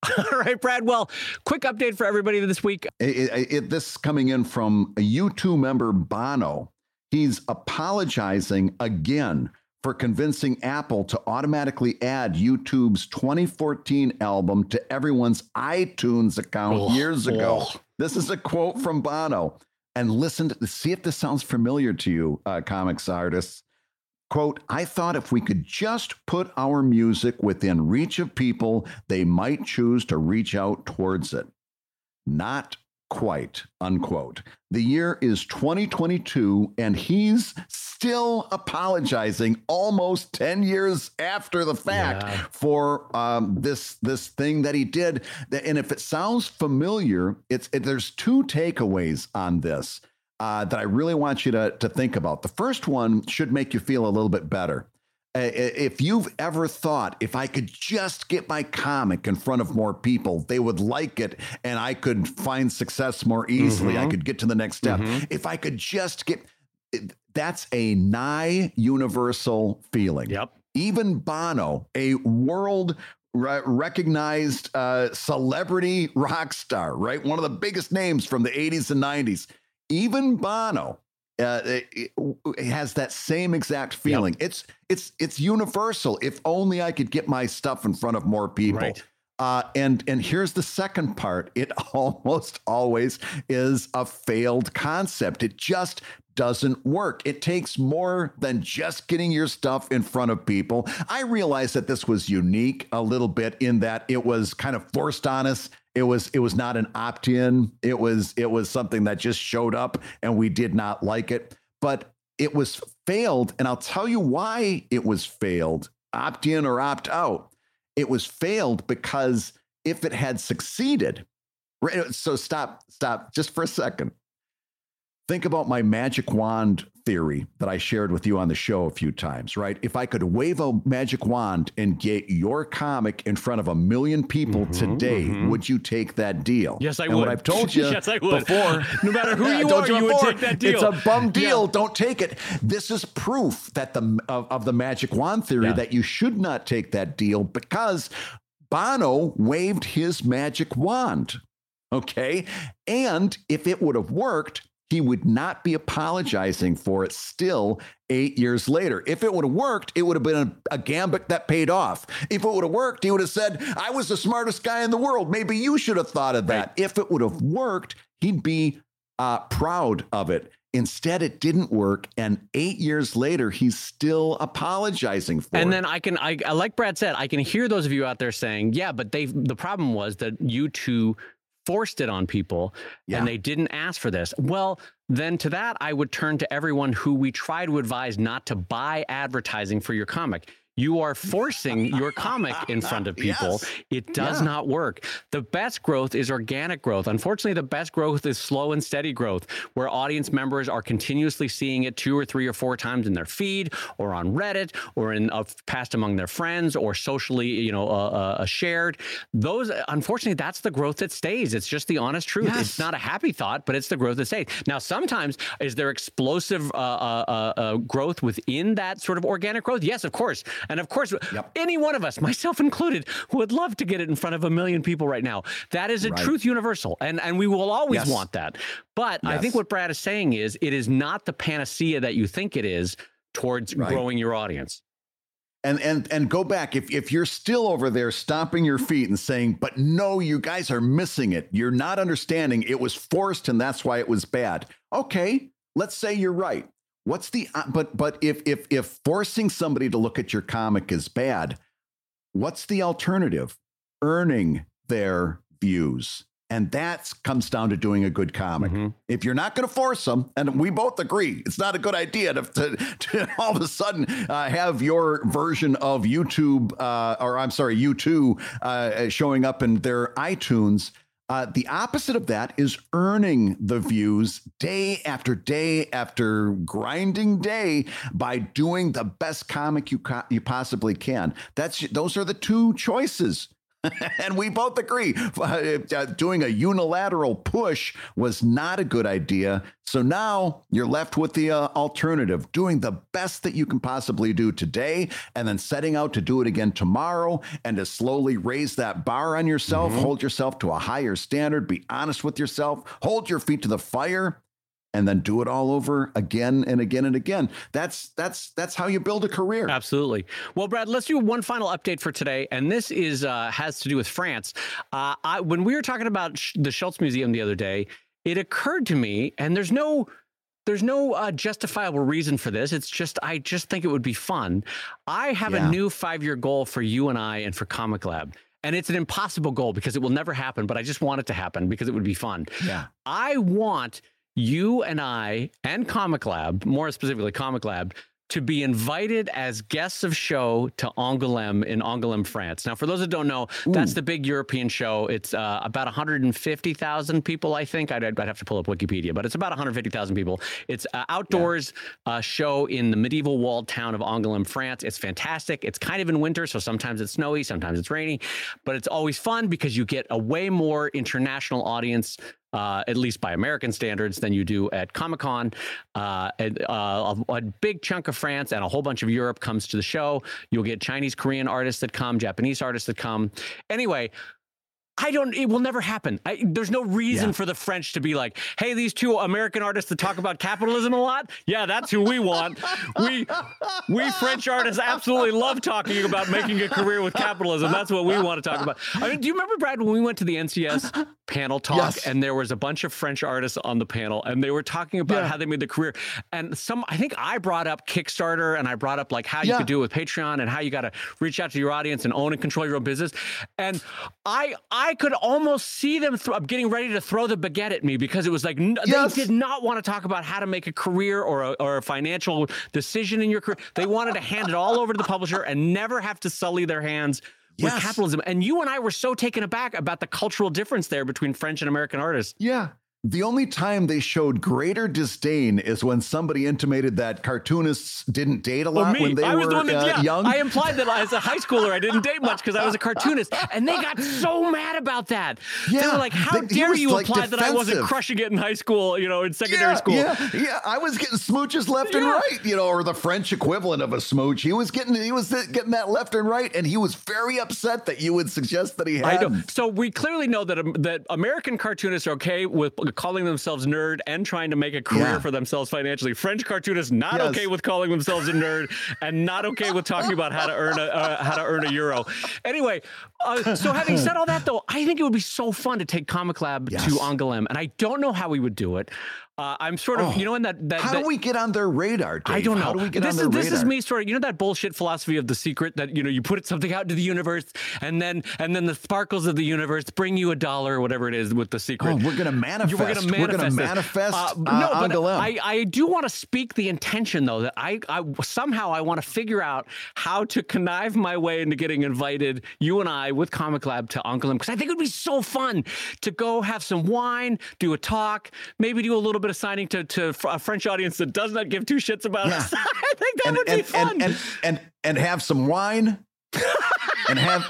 [laughs] All right, Brad. Well, quick update for everybody this week. It, it, it- this coming in from a U2 member, Bono. He's apologizing again for convincing Apple to automatically add U2's 2014 album to everyone's iTunes account years ago. This is a quote from Bono. And listen to see if this sounds familiar to you, uh, comics artists. Quote, I thought if we could just put our music within reach of people, they might choose to reach out towards it. Not quite, unquote. The year is 2022, and he's still apologizing almost 10 years after the fact Yeah. for um, this this thing that he did. And if it sounds familiar, it's it, there's two takeaways on this uh, that I really want you to, to think about. The first one should make you feel a little bit better. If you've ever thought, if I could just get my comic in front of more people, they would like it and I could find success more easily, I Mhm. could get to the next step. Mhm. If I could just get that's a nigh universal feeling Yep. even Bono, a world recognized uh, celebrity rock star, right? One of the biggest names from the 80s and 90s. Even Bono uh, it- it has that same exact feeling. It's it's it's universal. If only I could get my stuff in front of more people. Right. Uh, and and here's the second part. It [laughs] almost always is a failed concept. It just doesn't work. It takes more than just getting your stuff in front of people. I realized that this was unique a little bit in that it was kind of forced on us. It was it was not an opt-in. It was it was something that just showed up and we did not like it. But it was failed, and I'll tell you why it was failed. Opt in or opt out it was failed because if it had succeeded? So stop, stop just for a second. Think about my magic wand theory that I shared with you on the show a few times, right? If I could wave a magic wand and get your comic in front of a million people Mhm, today, mhm. would you take that deal? Yes, I and would. What I've told [laughs] you yes, I would. before, no matter who [laughs] you are, you would take that deal. It's a bum deal. Yeah. Don't take it. This is proof that the of, of the magic wand theory Yeah. that you should not take that deal because Bono waved his magic wand. Okay. And if it would have worked, he would not be apologizing for it still eight years later. If it would have worked, it would have been a, a gambit that paid off. If it would have worked, he would have said, I was the smartest guy in the world. Maybe you should have thought of that. If it would have worked, he'd be uh, proud of it. Instead, it didn't work. And eight years later, he's still apologizing for it. And it. then I can, I, I like Brad said, I can hear those of you out there saying, yeah, but they, the problem was that U2 forced it on people Yeah. and they didn't ask for this. Well, then to that, I would turn to everyone who we try to advise not to buy advertising for your comic. You are forcing your comic in front of [laughs] people. Yes. It does Yeah. not work. The best growth is organic growth. Unfortunately, the best growth is slow and steady growth, where audience members are continuously seeing it two or three or four times in their feed, or on Reddit, or in uh, passed among their friends, or socially, you know, uh, uh, shared. Those, unfortunately, that's the growth that stays. It's just the honest truth. Yes. It's not a happy thought, but it's the growth that stays. Now, sometimes is there explosive uh, uh, uh, uh, growth within that sort of organic growth? Yes, of course. And of course, Yep. any one of us, [laughs] myself included, would love to get it in front of a million people right now. That is a Right. truth universal, and and we will always Yes. want that. But I think what Brad is saying is, it is not the panacea that you think it is towards Right. growing your audience. and and and go back if if you're still over there stomping your feet and saying but no you guys are missing it you're not understanding it was forced and that's why it was bad okay let's say you're right what's the uh, but but if if if forcing somebody to look at your comic is bad what's the alternative earning their views and that comes down to doing a good comic Mhm. if you're not going to force them, and we both agree, it's not a good idea to, to, [laughs] to all of a sudden uh, have your version of YouTube, uh, or I'm sorry, U2 uh, showing up in their iTunes. Uh, the opposite of that is earning the views day after day after grinding day by doing the best comic you co- you possibly can. That's those are the two choices [laughs] and we both agree uh, doing a unilateral push was not a good idea. So now you're left with the uh, alternative doing the best that you can possibly do today and then setting out to do it again tomorrow and to slowly raise that bar on yourself, hold yourself to a higher standard, be honest with yourself, hold your feet to the fire. And then do it all over again and again and again. That's that's that's how you build a career. Absolutely. Well, Brad, let's do one final update for today, and this is uh, has to do with France. Uh, I, when we were talking about sh- the Schulz Museum the other day, it occurred to me, and there's no there's no uh, justifiable reason for this. It's just I just think it would be fun. I have Yeah. a new five year goal for you and I and for Comic Lab. And it's an impossible goal because it will never happen, but I just want it to happen because it would be fun. Yeah. I want you and I and Comic Lab, more specifically Comic Lab, to be invited as guests of show to Angoulême in Angoulême, France. Now, for those that don't know, that's the big European show. It's uh, about 150,000 people, I think. I'd, I'd have to pull up Wikipedia, but it's about 150,000 people. It's an outdoors uh, show in the medieval walled town of Angoulême, France. It's fantastic. It's kind of in winter, so sometimes it's snowy, sometimes it's rainy, but it's always fun because you get a way more international audience uh, at least by American standards, than you do at Comic Con. Uh, uh, a, a big chunk of France and a whole bunch of Europe comes to the show. You'll get Chinese, Korean artists that come, Japanese artists that come. Anyway. I don't. It will never happen. I, there's no reason Yeah. for the French to be like, "Hey, these two American artists that talk about capitalism a lot. Yeah, that's who we want. We, we French artists absolutely love talking about making a career with capitalism. That's what we want to talk about. I mean, do you remember Brad when we went to the NCS panel talk Yes. and there was a bunch of French artists on the panel and they were talking about Yeah. how they made the career and some. I think I brought up Kickstarter and I brought up like how you Yeah. could do it with Patreon and how you got to reach out to your audience and own and control your own business. And I I could almost see them th- getting ready to throw the baguette at me because it was like n- Yes. they did not want to talk about how to make a career or a, or a financial decision in your career. They wanted to hand it all over to the publisher and never have to sully their hands. With Yes. capitalism. And you and I were so taken aback about the cultural difference there between French and American artists. Yeah. The only time they showed greater disdain is when somebody intimated that cartoonists didn't date a lot me, when they were the that, uh, yeah, young. I implied that as a high schooler, I didn't date much because I was a cartoonist. [laughs] And they got so mad about that. they Yeah, were like, how they- dare you like, imply that I wasn't crushing it in high school, you know, in secondary yeah, school? Yeah, yeah, I was getting smooches left and right, you know, or the French equivalent of a smooch. He was getting he was getting that left and right, and he was very upset that you would suggest that he had. I know. So we clearly know that um, that American cartoonists are okay with calling themselves nerd and trying to make a career Yeah. for themselves financially. French cartoonists not Yes. okay with calling themselves a nerd and not okay with talking about how to earn a uh, how to earn a euro. Anyway, uh, so having said all that, though, I think it would be so fun to take Comic Lab Yes. to Angoulême, and I don't know how we would do it. Uh, I'm sort of, Oh. you know, in that that, How that do we get on their radar? Dave? I don't know. How do we get this on their is this radar? is me sort of you know that bullshit philosophy of the secret that you know you put something out into the universe and then and then the sparkles of the universe bring you a dollar or whatever it is with the secret. Oh, we're gonna manifest. We're going to We're manifest. gonna manifest, Uh, uh, no, but Angoulême. I, I do want to speak the intention though that I, I somehow I want to figure out how to connive my way into getting invited, you and I, with Comic Lab to Angoulême because I think it would be so fun to go have some wine, do a talk, maybe do a little bit of signing to to a French audience that does not give two shits about Yeah. us. [laughs] I think that and, would and, be fun. and, and and and have some wine and have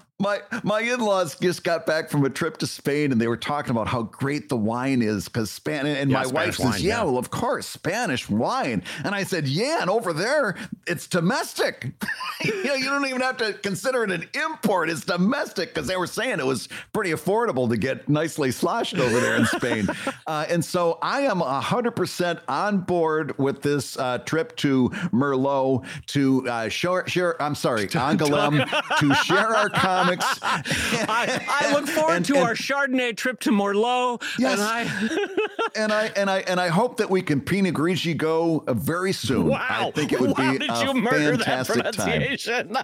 [laughs] [laughs] my my in-laws just got back from a trip to Spain and they were talking about how great the wine is because Span and Yeah, my wife Spanish says, yeah, yeah. well, of course, Spanish wine. And I said, yeah, and over there it's domestic. [laughs] you know, you don't even have to consider it an import. It's domestic because they were saying it was pretty affordable to get nicely sloshed over there in Spain. [laughs] uh, and so I am hundred percent on board with this uh, trip to Merlot to uh, share, share. I'm sorry, [laughs] Angoulême to share our comics. [laughs] I, I look forward And- to and- our Chardonnay trip to Merlot. Yes. And I, [laughs] and I and I and I hope that we can Pinot Grigio go uh, very soon. wow. I think it would wow, be did a you murder that fantastic time. pronunciation?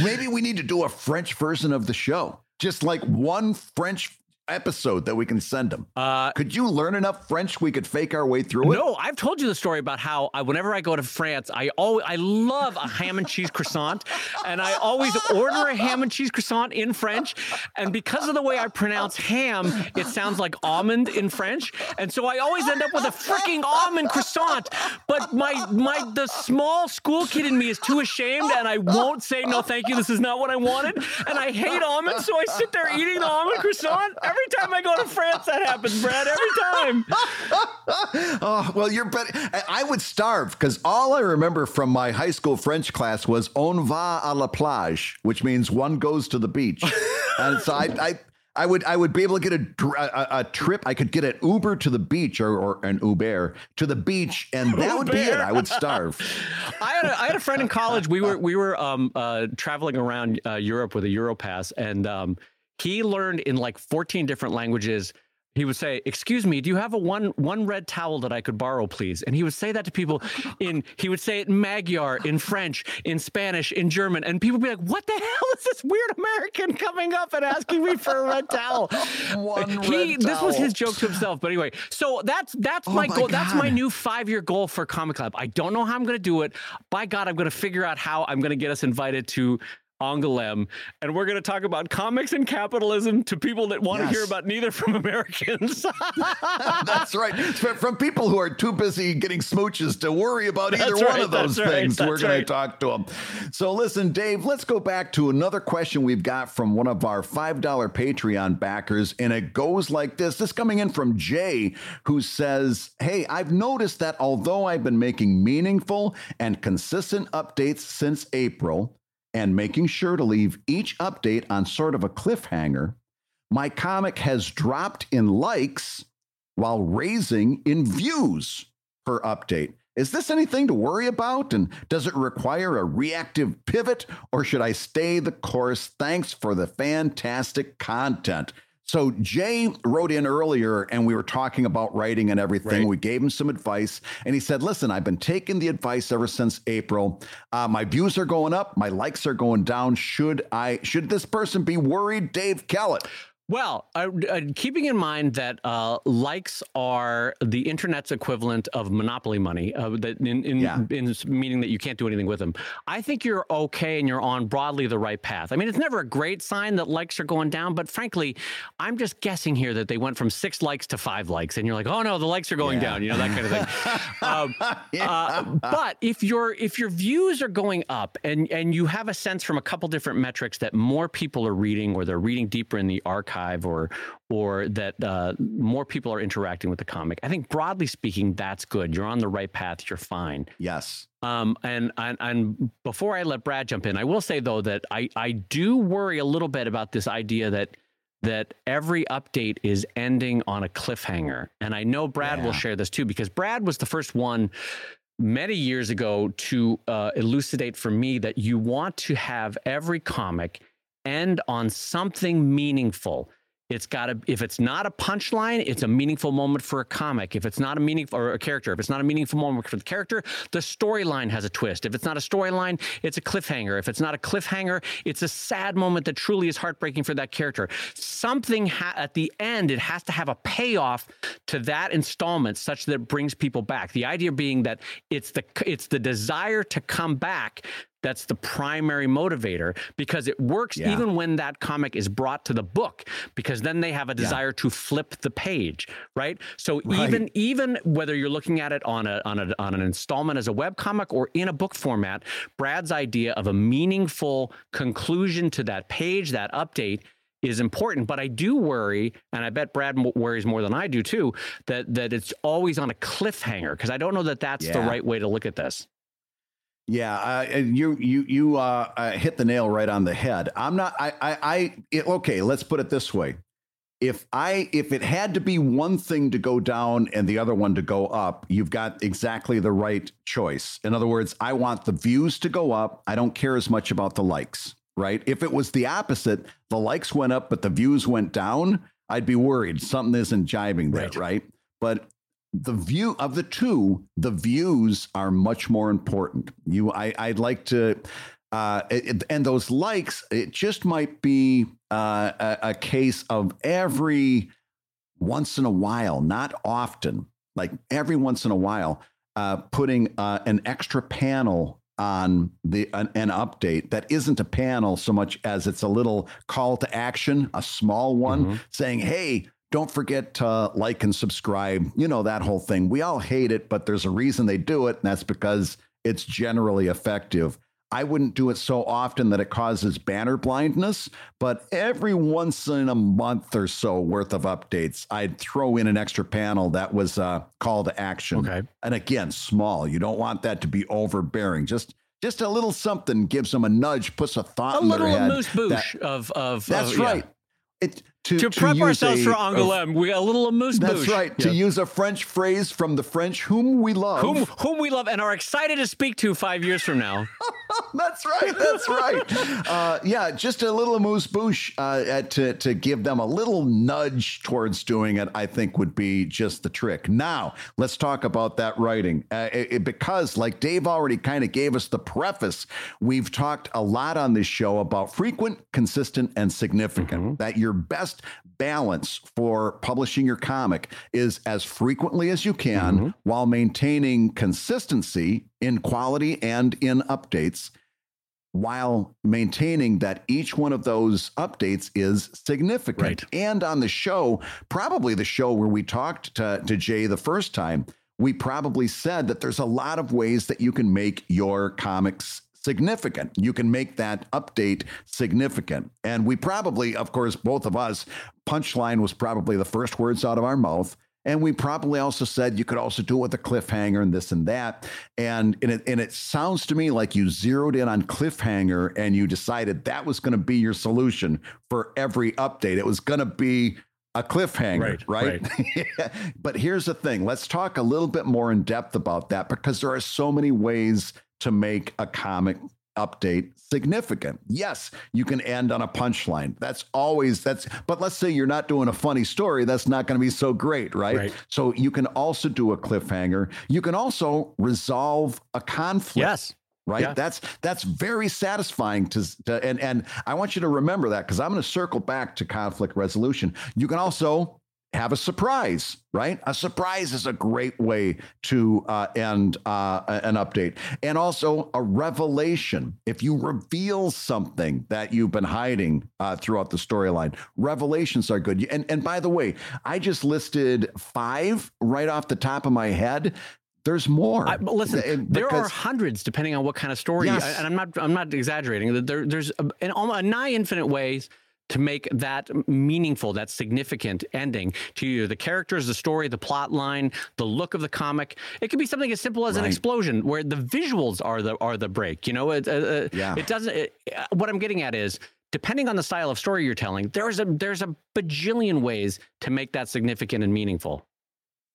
[laughs] Maybe we need to do a French version of the show, just like one French episode that we can send them. Uh, could you learn enough French we could fake our way through it? No, I've told you the story about how I, whenever I go to France, I always I love a ham and cheese croissant, and I always order a ham and cheese croissant in French. And because of the way I pronounce ham, it sounds like almond in French, and so I always end up with a freaking almond croissant. But my my the small school kid in me is too ashamed, and I won't say no, thank you. This is not what I wanted, and I hate almonds, so I sit there eating the almond croissant every time I go to France. That happens, Brad. Every time. [laughs] Oh, well, you're better. I- would starve because all I remember from my high school French class was "on va à la plage," which means one goes to the beach. [laughs] and so I, I, I would, I would be able to get a, a, a trip. I could get an Uber to the beach or, or an Uber to the beach, and that would be it. I would starve. [laughs] I had a, I had a friend in college. We were we were um, uh, traveling around uh, Europe with a Europass, and um, He learned in like 14 different languages he would say, "Excuse me, do you have a one one red towel that I could borrow, please?" And he would say that to people oh, in he would say it in Magyar, in French, in Spanish, in German, and people would be like, "What the hell is this weird American coming up and asking me for a red towel?" [laughs] One he red this was his joke to himself. But anyway, so that's that's Oh my my goal. That's my new five year goal for Comic Lab. I don't know how I'm going to do it. By God, I'm going to figure out how I'm going to get us invited to. Angoulême, and we're going to talk about comics and capitalism to people that want to Yes. hear about neither from [laughs] Americans. [laughs] That's right. From people who are too busy getting smooches to worry about either That's one of those that's right, things. We're going right. to talk to them. So, listen, Dave, let's go back to another question we've got from one of our $5 Patreon backers. And it goes like this this coming in from Jay, who says, Hey, I've noticed that although I've been making meaningful and consistent updates since April and making sure to leave each update on sort of a cliffhanger, my comic has dropped in likes while raising in views per update. Is this anything to worry about? And does it require a reactive pivot or should I stay the course? Thanks for the fantastic content. So, Jay wrote in earlier and we were talking about writing and everything. Right. We gave him some advice and he said, Listen, I've been taking the advice ever since April. Uh, my views are going up, my likes are going down. Should I, should this person be worried? Dave Kellett. Well, uh, uh, keeping in mind that uh, likes are the internet's equivalent of monopoly money, uh, that in, in, Yeah. in meaning that you can't do anything with them. I think you're okay and you're on broadly the right path. I mean, it's never a great sign that likes are going down, but frankly, I'm just guessing here that they went from six likes to five likes, and you're like, oh no, the likes are going Yeah. down, you know that kind of thing. [laughs] um, Yeah. uh, but if your if your views are going up and and you have a sense from a couple different metrics that more people are reading or they're reading deeper in the archive or or that uh, more people are interacting with the comic, I think broadly speaking that's good. You're on the right path. You're fine. yes. Um, and, and and before I let Brad jump in, I will say though that I I do worry a little bit about this idea that that every update is ending on a cliffhanger. And I know Brad will share this too because Brad was the first one many years ago to uh, elucidate for me that you want to have every comic end on something meaningful. It's got to, if it's not a punchline, it's a meaningful moment for a comic. If it's not a meaningful, or a character, if it's not a meaningful moment for the character, the storyline has a twist. If it's not a storyline, it's a cliffhanger. If it's not a cliffhanger, it's a sad moment that truly is heartbreaking for that character. Something ha- at the end, it has to have a payoff to that installment such that it brings people back. The idea being that it's the, it's the desire to come back that's the primary motivator because it works Yeah. even when that comic is brought to the book because then they have a desire to flip the page right so Right. even even whether you're looking at it on a on a on an installment as a web comic or in a book format Brad's idea of a meaningful conclusion to that page that update is important, but I do worry, and I bet Brad worries more than I do too, that that it's always on a cliffhanger because I don't know that that's the right way to look at this. Yeah, uh, and you you you uh, uh, hit the nail right on the head. I'm not. I I, I it, okay. Let's put it this way: if I if it had to be one thing to go down and the other one to go up, you've got exactly the right choice. In other words, I want the views to go up. I don't care as much about the likes. Right? If it was the opposite, the likes went up but the views went down, I'd be worried something isn't jiving there. Right. Right? But the view of the two, the views are much more important. You, I, I'd like to, uh, it- and those likes, it just might be uh, a, a case of every once in a while, not often, like every once in a while, uh, putting uh, an extra panel on the an, an update that isn't a panel so much as it's a little call to action, a small one Mhm. saying, "Hey, don't forget to like and subscribe." You know that whole thing. We all hate it, but there's a reason they do it, and that's because it's generally effective. I wouldn't do it so often that it causes banner blindness, but every once in a month or so worth of updates, I'd throw in an extra panel that was a call to action. Okay. And again, small. You don't want that to be overbearing. Just just a little something gives them a nudge, puts a thought A in little their head. moose that- of of that's of- yeah. right. It to, to prep use ourselves a- for a- Angoulême, we got a little amuse bouche. That's bouche. right. To use a French phrase from the French, whom we love. whom whom we love and are excited to speak to five years from now. [laughs] That's right. That's right. Uh, yeah, just a little amuse bouche uh, uh, to to give them a little nudge towards doing it. I think would be just the trick. Now let's talk about that writing uh, it- it- because, like Dave already kind of gave us the preface, we've talked a lot on this show about frequent, consistent, and significant. That your best balance for publishing your comic is as frequently as you can mm-hmm. while maintaining consistency in quality and in updates while maintaining that each one of those updates is significant. Right. And on the show, probably the show where we talked to, to Jay the first time, we probably said that there's a lot of ways that you can make your comics significant. You can make that update significant. And we probably, of course, both of us, punchline was probably the first words out of our mouth. And we probably also said you could also do it with a cliffhanger and this and that. And, and, it, and it sounds to me like you zeroed in on cliffhanger and you decided that was going to be your solution for every update. It was going to be a cliffhanger, Right, right? [laughs] but here's the thing let's talk a little bit more in depth about that because there are so many ways to make a comic update significant. Yes, you can end on a punchline. That's always that's but let's say you're not doing a funny story, that's not going to be so great, right? Right. So you can also do a cliffhanger. You can also resolve a conflict Yes. right Yeah. that's that's very satisfying to, to and and i want you to remember that because i'm going to circle back to conflict resolution you can also have a surprise right a surprise is a great way to uh, end uh, an update and also a revelation if you reveal something that you've been hiding uh, throughout the storyline revelations are good and and by the way i just listed five right off the top of my head there's more I, listen, And there are hundreds, depending on what kind of story. Yes. And I'm not, I'm not exaggerating. There, there's a, an, almost a nigh infinite ways to make that meaningful, that significant ending to you. The characters, the story, the plot line, the look of the comic. It could be something as simple as an explosion, where the visuals are the are the break. You know, it, uh, uh, Yeah. it doesn't. It, uh, what I'm getting at is. Depending on the style of story you're telling, there's a there's a bajillion ways to make that significant and meaningful.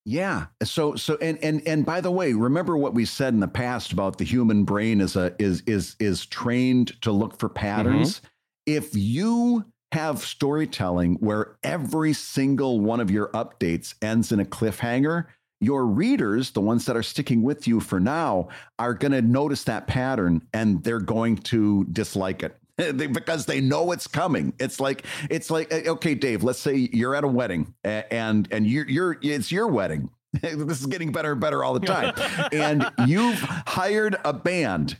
Yeah. So so and and and by the way, remember what we said in the past about the human brain is a is is is trained to look for patterns. If you have storytelling where every single one of your updates ends in a cliffhanger, your readers, the ones that are sticking with you for now, are going to notice that pattern and they're going to dislike it. [laughs] Because they know it's coming. It's like it's like uh, okay, Dave. Let's say you're at a wedding and and you're you're it's your wedding. [laughs] this is getting better and better all the time. [laughs] and you've hired a band,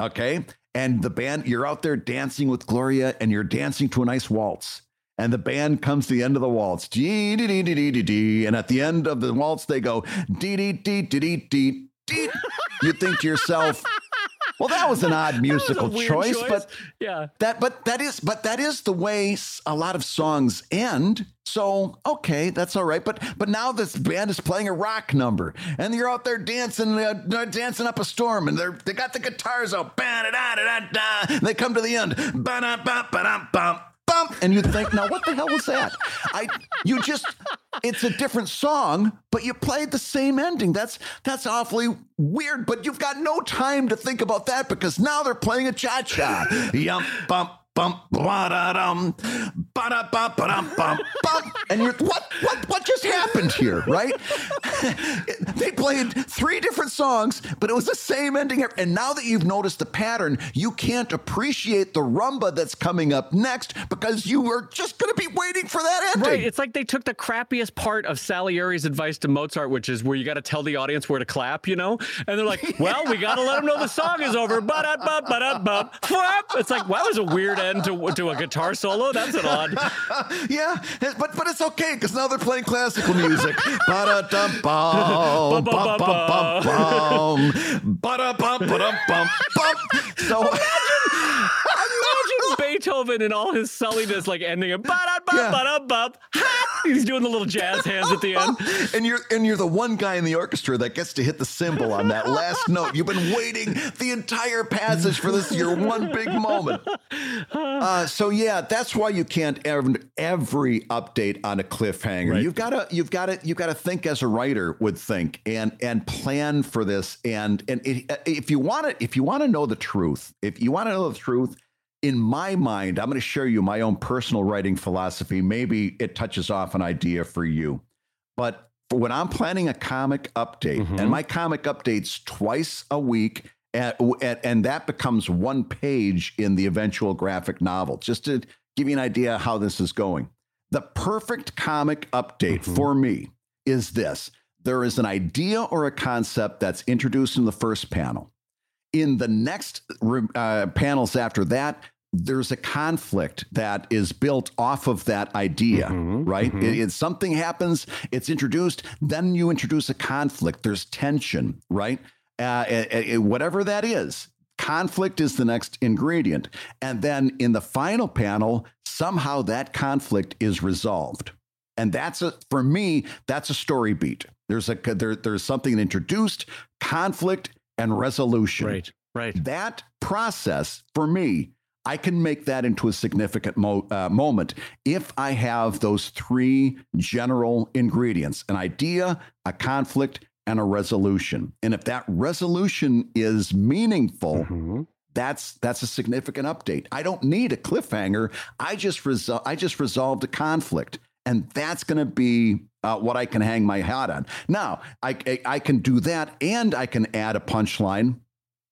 okay? And the band you're out there dancing with Gloria, and you're dancing to a nice waltz. And the band comes to the end of the waltz, dee dee dee dee dee dee dee, and at the end of the waltz they go dee dee dee dee dee dee. [laughs] You think to yourself, well, that was an odd [laughs] That was a musical weird choice, but yeah, that but that is but that is the way a lot of songs end. So okay that's all right. But but now this band is playing a rock number and you're out there dancing uh, dancing up a storm and they're they got the guitars out they come to the end. Ba-da-ba-ba-dum-bum. And you think, now what the hell was that? I, you just, it's a different song, but you played the same ending. That's that's awfully weird. But you've got no time to think about that because now they're playing a cha cha. Yum bump bump ba da dum ba da bum ba dum bump. And you're what what what just happened here, right? [laughs] they played three different songs, but it was the same ending. And now that you've noticed the pattern, you can't appreciate the rumba that's coming up next because you are just going to be waiting for that ending. right. It's like they took the crappiest part of Salieri's advice to Mozart, which is where you got to tell the audience where to clap, you know. And they're like, [laughs] "Well, we got to let them know the song is over." Ba-da-ba, ba-da-ba. It's like, wow, that was a weird end to to a guitar solo. That's an odd. [laughs] yeah, but but it's okay because now they're playing classical music. Ba-da-dum-bum. So [laughs] Imagine Beethoven in all his sulliness, like ending it. Ba-da-ba, Yeah. ba-da-ba, ha, He's doing the little jazz hands at the end. [laughs] and you're and you're the one guy in the orchestra that gets to hit the cymbal on that last note. You've been waiting the entire passage for this your one big moment. Uh, so yeah, that's why you can't ever every update on a cliffhanger. Right. You've got to you've got to you've got to think as a writer would think and and plan for this. And and it, if you want to if you want to know the truth, if you want to know the truth, in my mind, I'm going to share you my own personal writing philosophy. Maybe it touches off an idea for you. But for when I'm planning a comic update, Mhm. and my comic updates twice a week, and, and, that becomes one page in the eventual graphic novel, just to give you an idea how this is going. The perfect comic update Mhm. for me is this there is an idea or a concept that's introduced in the first panel in the next uh, panels after that, there's a conflict that is built off of that idea, Mhm, right? mhm. It- it- something happens, it's introduced, then you introduce a conflict. There's tension, right? Uh, uh, uh, whatever that is, conflict is the next ingredient. And then in the final panel, somehow that conflict is resolved. And that's a for me, that's a story beat. There's a there, there's something introduced, conflict and resolution. Right, right. That process for me, I can make that into a significant mo- uh, moment if I have those three general ingredients an idea, a conflict, and a resolution. And if that resolution is meaningful, Mhm. that's that's a significant update. I don't need a cliffhanger. I just resol- I just resolved a conflict, and that's going to be uh, what I can hang my hat on. Now I, I I can do that, and I can add a punchline,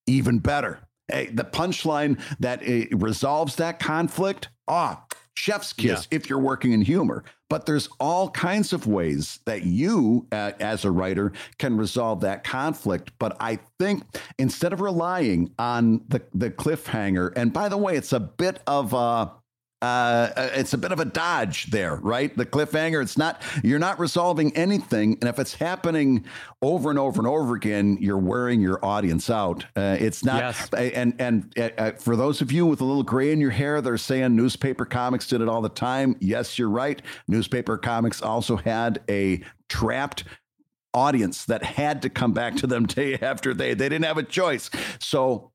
even better. Hey, the punchline that uh, resolves that conflict. Ah, chef's kiss if you're working in humor. But there's all kinds of ways that you, uh, as a writer, can resolve that conflict. But I think instead of relying on the the cliffhanger, and by the way, it's a bit of a uh, it's a bit of a dodge there, right? The cliffhanger. It's not you're not resolving anything, and if it's happening over and over and over again, you're wearing your audience out. Uh, it's not. Yes. And and uh, uh, for those of you with a little gray in your hair, they're saying newspaper comics did it all the time. Yes, you're right. Newspaper comics also had a trapped audience that had to come back to them [laughs] day after day. They didn't have a choice. So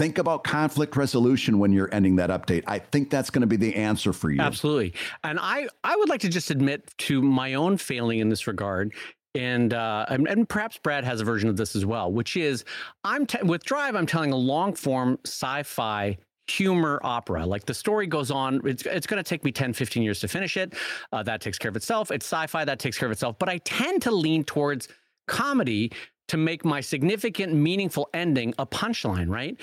think about conflict resolution when you're ending that update. I think that's going to be the answer for you. Absolutely. And I, I would like to just admit to my own failing in this regard. And, uh, and and perhaps Brad has a version of this as well, which is I'm with Drive. I'm telling a long form sci-fi humor opera. Like the story goes on. It's it's going to take me 10, 15 years to finish it. Uh, that takes care of itself. It's sci-fi that takes care of itself. But I tend to lean towards comedy to make my significant, meaningful ending a punchline, right?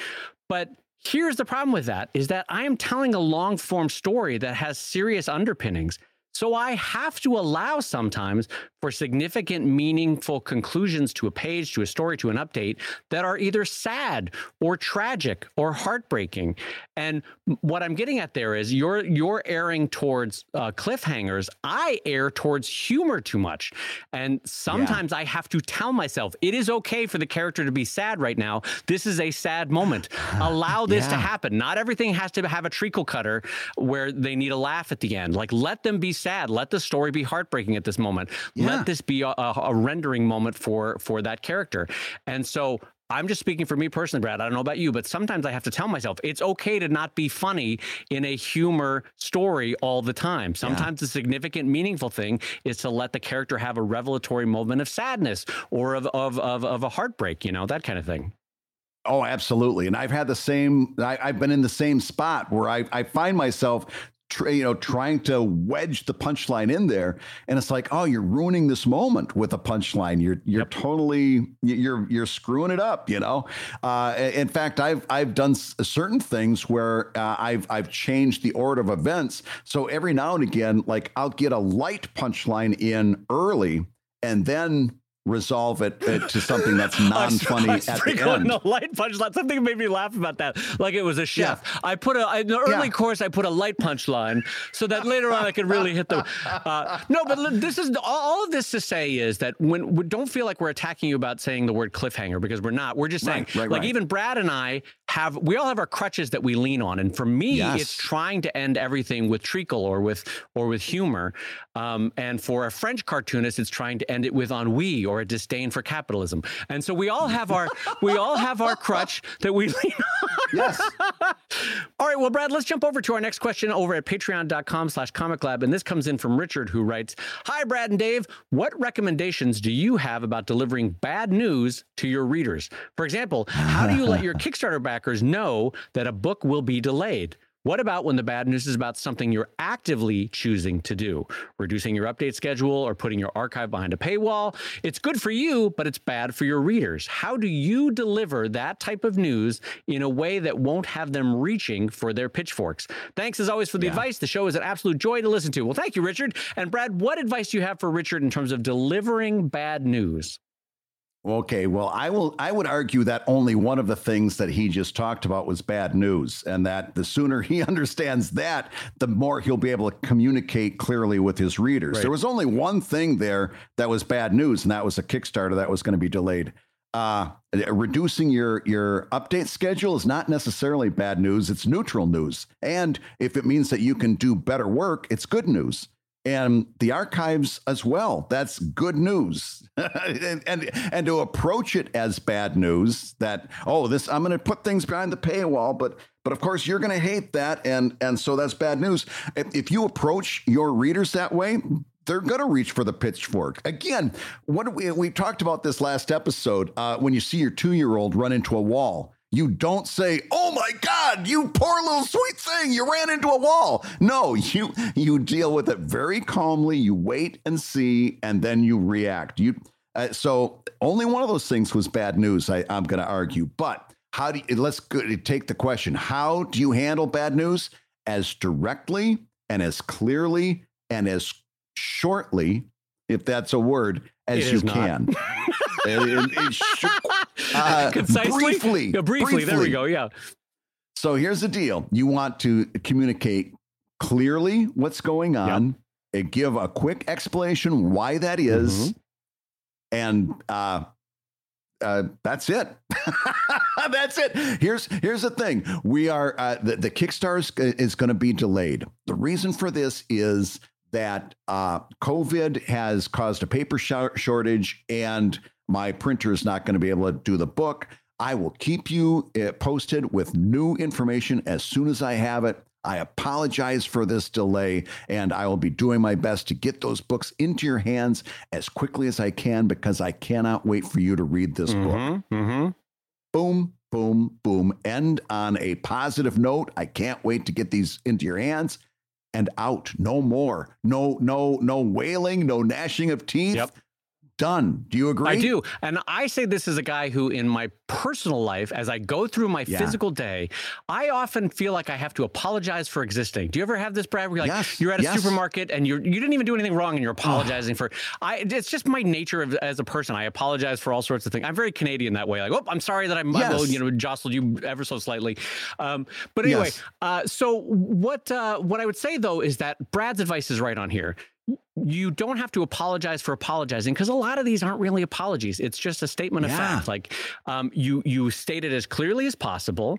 But here's the problem with that is that I am telling a long form story that has serious underpinnings. So I have to allow sometimes for significant, meaningful conclusions to a page, to a story, to an update that are either sad or tragic or heartbreaking. And what I'm getting at there is you're you're erring towards uh, cliffhangers. I err towards humor too much, and sometimes I have to tell myself it is okay for the character to be sad right now. This is a sad moment. [sighs] Allow this to happen. Not everything has to have a treacle cutter where they need a laugh at the end. Like let them be sad. Let the story be heartbreaking at this moment. Yeah. Let this be a, a, rendering moment for for that character. And so I'm just speaking for me personally, Brad. I don't know about you, but sometimes I have to tell myself it's okay to not be funny in a humor story all the time. Sometimes the significant, meaningful thing is to let the character have a revelatory moment of sadness or of of of, of a heartbreak, you know, that kind of thing. Oh, absolutely. And I've had the same, I, I've been in the same spot where I, I find myself, tr- you know, trying to wedge the punchline in there. And it's like, oh, you're ruining this moment with a punchline. You're, you're Yep. totally, you're, you're screwing it up, you know? Uh, in fact, I've, I've done certain things where uh, I've, I've changed the order of events. So every now and again, like I'll get a light punchline in early and then resolve it uh, to something that's [laughs] non-funny I was at the end. a light punchline. Something made me laugh about that. Like it was a chef. I put a in the early Yeah. course. I put a light punchline so that later on I could really hit the. Uh, no, but this is all, all of this to say is that when we don't feel like we're attacking you about saying the word cliffhanger because we're not. We're just saying Right, right, like right. even Brad and I have we all have our crutches that we lean on, and for me, Yes. it's trying to end everything with treacle or with or with humor. Um, and for a French cartoonist, it's trying to end it with ennui or a disdain for capitalism. And so we all have our we all have our crutch that we lean on. Yes. [laughs] All right, well, Brad, let's jump over to our next question over at patreon.com slash comic lab. And this comes in from Richard, who writes Hi, Brad and Dave. What recommendations do you have about delivering bad news to your readers? For example, how do you let your [laughs] Kickstarter backers know that a book will be delayed? What about when the bad news is about something you're actively choosing to do? Reducing your update schedule or putting your archive behind a paywall? It's good for you, but it's bad for your readers. How do you deliver that type of news in a way that won't have them reaching for their pitchforks? Thanks as always for the advice. The show is an absolute joy to listen to. Well, thank you, Richard. And Brad, what advice do you have for Richard in terms of delivering bad news? Okay, well, I will. I would argue that only one of the things that he just talked about was bad news, and that the sooner [laughs] he understands that, the more he'll be able to communicate clearly with his readers. Right. There was only one thing there that was bad news, and that was a Kickstarter that was going to be delayed. Uh, reducing your your update schedule is not necessarily bad news; it's neutral news, and if it means that you can do better work, it's good news and the archives as well. That's good news. [laughs] and, and and to approach it as bad news that oh this I'm going to put things behind the paywall, but but of course you're going to hate that, and and so that's bad news. If, if you approach your readers that way. They're going to reach for the pitchfork again. What we we talked about this last episode. Uh, when you see your two year old run into a wall, you don't say, "Oh my God, you poor little sweet thing, you ran into a wall." No, you you deal with it very calmly. You wait and see, and then you react. You uh, so only one of those things was bad news. I, I'm going to argue, but how do you, let's take the question: How do you handle bad news as directly and as clearly and as shortly, if that's a word, as you not. can? [laughs] It- it- [laughs] uh, Concisely? briefly, Yeah, briefly, there we go. Yeah. So here's the deal: you want to communicate clearly what's going on, and give a quick explanation why that is, Mm-hmm. and uh, uh, that's it. [laughs] that's it. Here's here's the thing: we are uh, the, the Kickstarter is, is going to be delayed. The reason for this is that uh, COVID has caused a paper shor- shortage, and my printer is not going to be able to do the book. I will keep you uh, posted with new information as soon as I have it. I apologize for this delay, and I will be doing my best to get those books into your hands as quickly as I can because I cannot wait for you to read this book. Mm-hmm. Mm-hmm. Boom, boom, boom. End on a positive note. I can't wait to get these into your hands and out. No more. No, no, no wailing, no gnashing of teeth. Yep. Done. Do you agree? I do. And I say this as a guy who, in my personal life, as I go through my Yeah. physical day, I often feel like I have to apologize for existing. Do you ever have this, Brad? Where you're like, Yes, you're at a yes. supermarket and you're, you didn't even do anything wrong and you're apologizing for. I. It's just my nature of, as a person. I apologize for all sorts of things. I'm very Canadian that way. Like, oh, I'm sorry that I Yes. you know, jostled you ever so slightly. Um, but anyway, uh, so what? Uh, what I would say though is that Brad's advice is right on here you don't have to apologize for apologizing because a lot of these aren't really apologies. It's just a statement of Yeah. fact. Like um, you you state it as clearly as possible.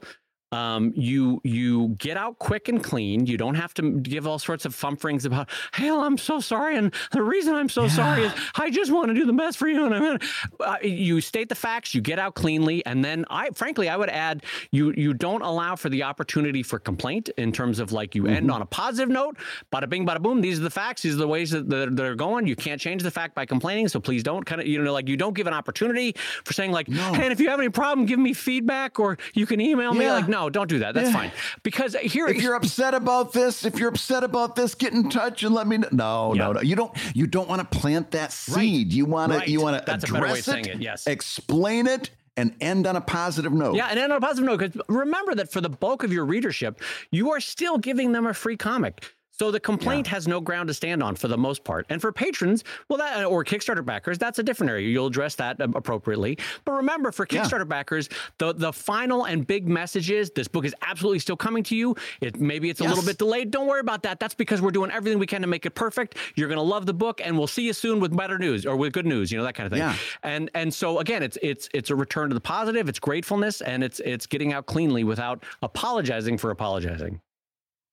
Um, you you get out quick and clean. You don't have to give all sorts of fumferings about, "Hell, I'm so sorry," and the reason I'm so sorry is I just want to do the best for you. And I'm gonna, uh, you state the facts. You get out cleanly, and then I, frankly, I would add you you don't allow for the opportunity for complaint in terms of like you Mm-hmm. end on a positive note. Bada bing, bada boom. These are the facts. These are the ways that they're, they're going. You can't change the fact by complaining. So please don't kind of you know like you don't give an opportunity for saying like, No. hey, and if you have any problem, give me feedback or you can email me. Like, no, don't do that. That's fine. Because here, If you're upset about this, if you're upset about this, get in touch and let me know. No, Yeah. no, no. You don't. You don't want to plant that seed. You want to. You want to That's a better way of address saying it, it, yes. explain it, and end on a positive note. Yeah, and end on a positive note, because remember that for the bulk of your readership, you are still giving them a free comic. So the complaint yeah. has no ground to stand on for the most part. And for patrons, well, that or Kickstarter backers, that's a different area. You'll address that um, appropriately. But remember, for Kickstarter yeah. backers, the the final and big message is this book is absolutely still coming to you. It maybe it's a little bit delayed. Don't worry about that. That's because we're doing everything we can to make it perfect. You're gonna love the book, and we'll see you soon with better news or with good news. You know that kind of thing. Yeah. And and so again, it's it's it's a return to the positive. It's gratefulness, and it's it's getting out cleanly without apologizing for apologizing.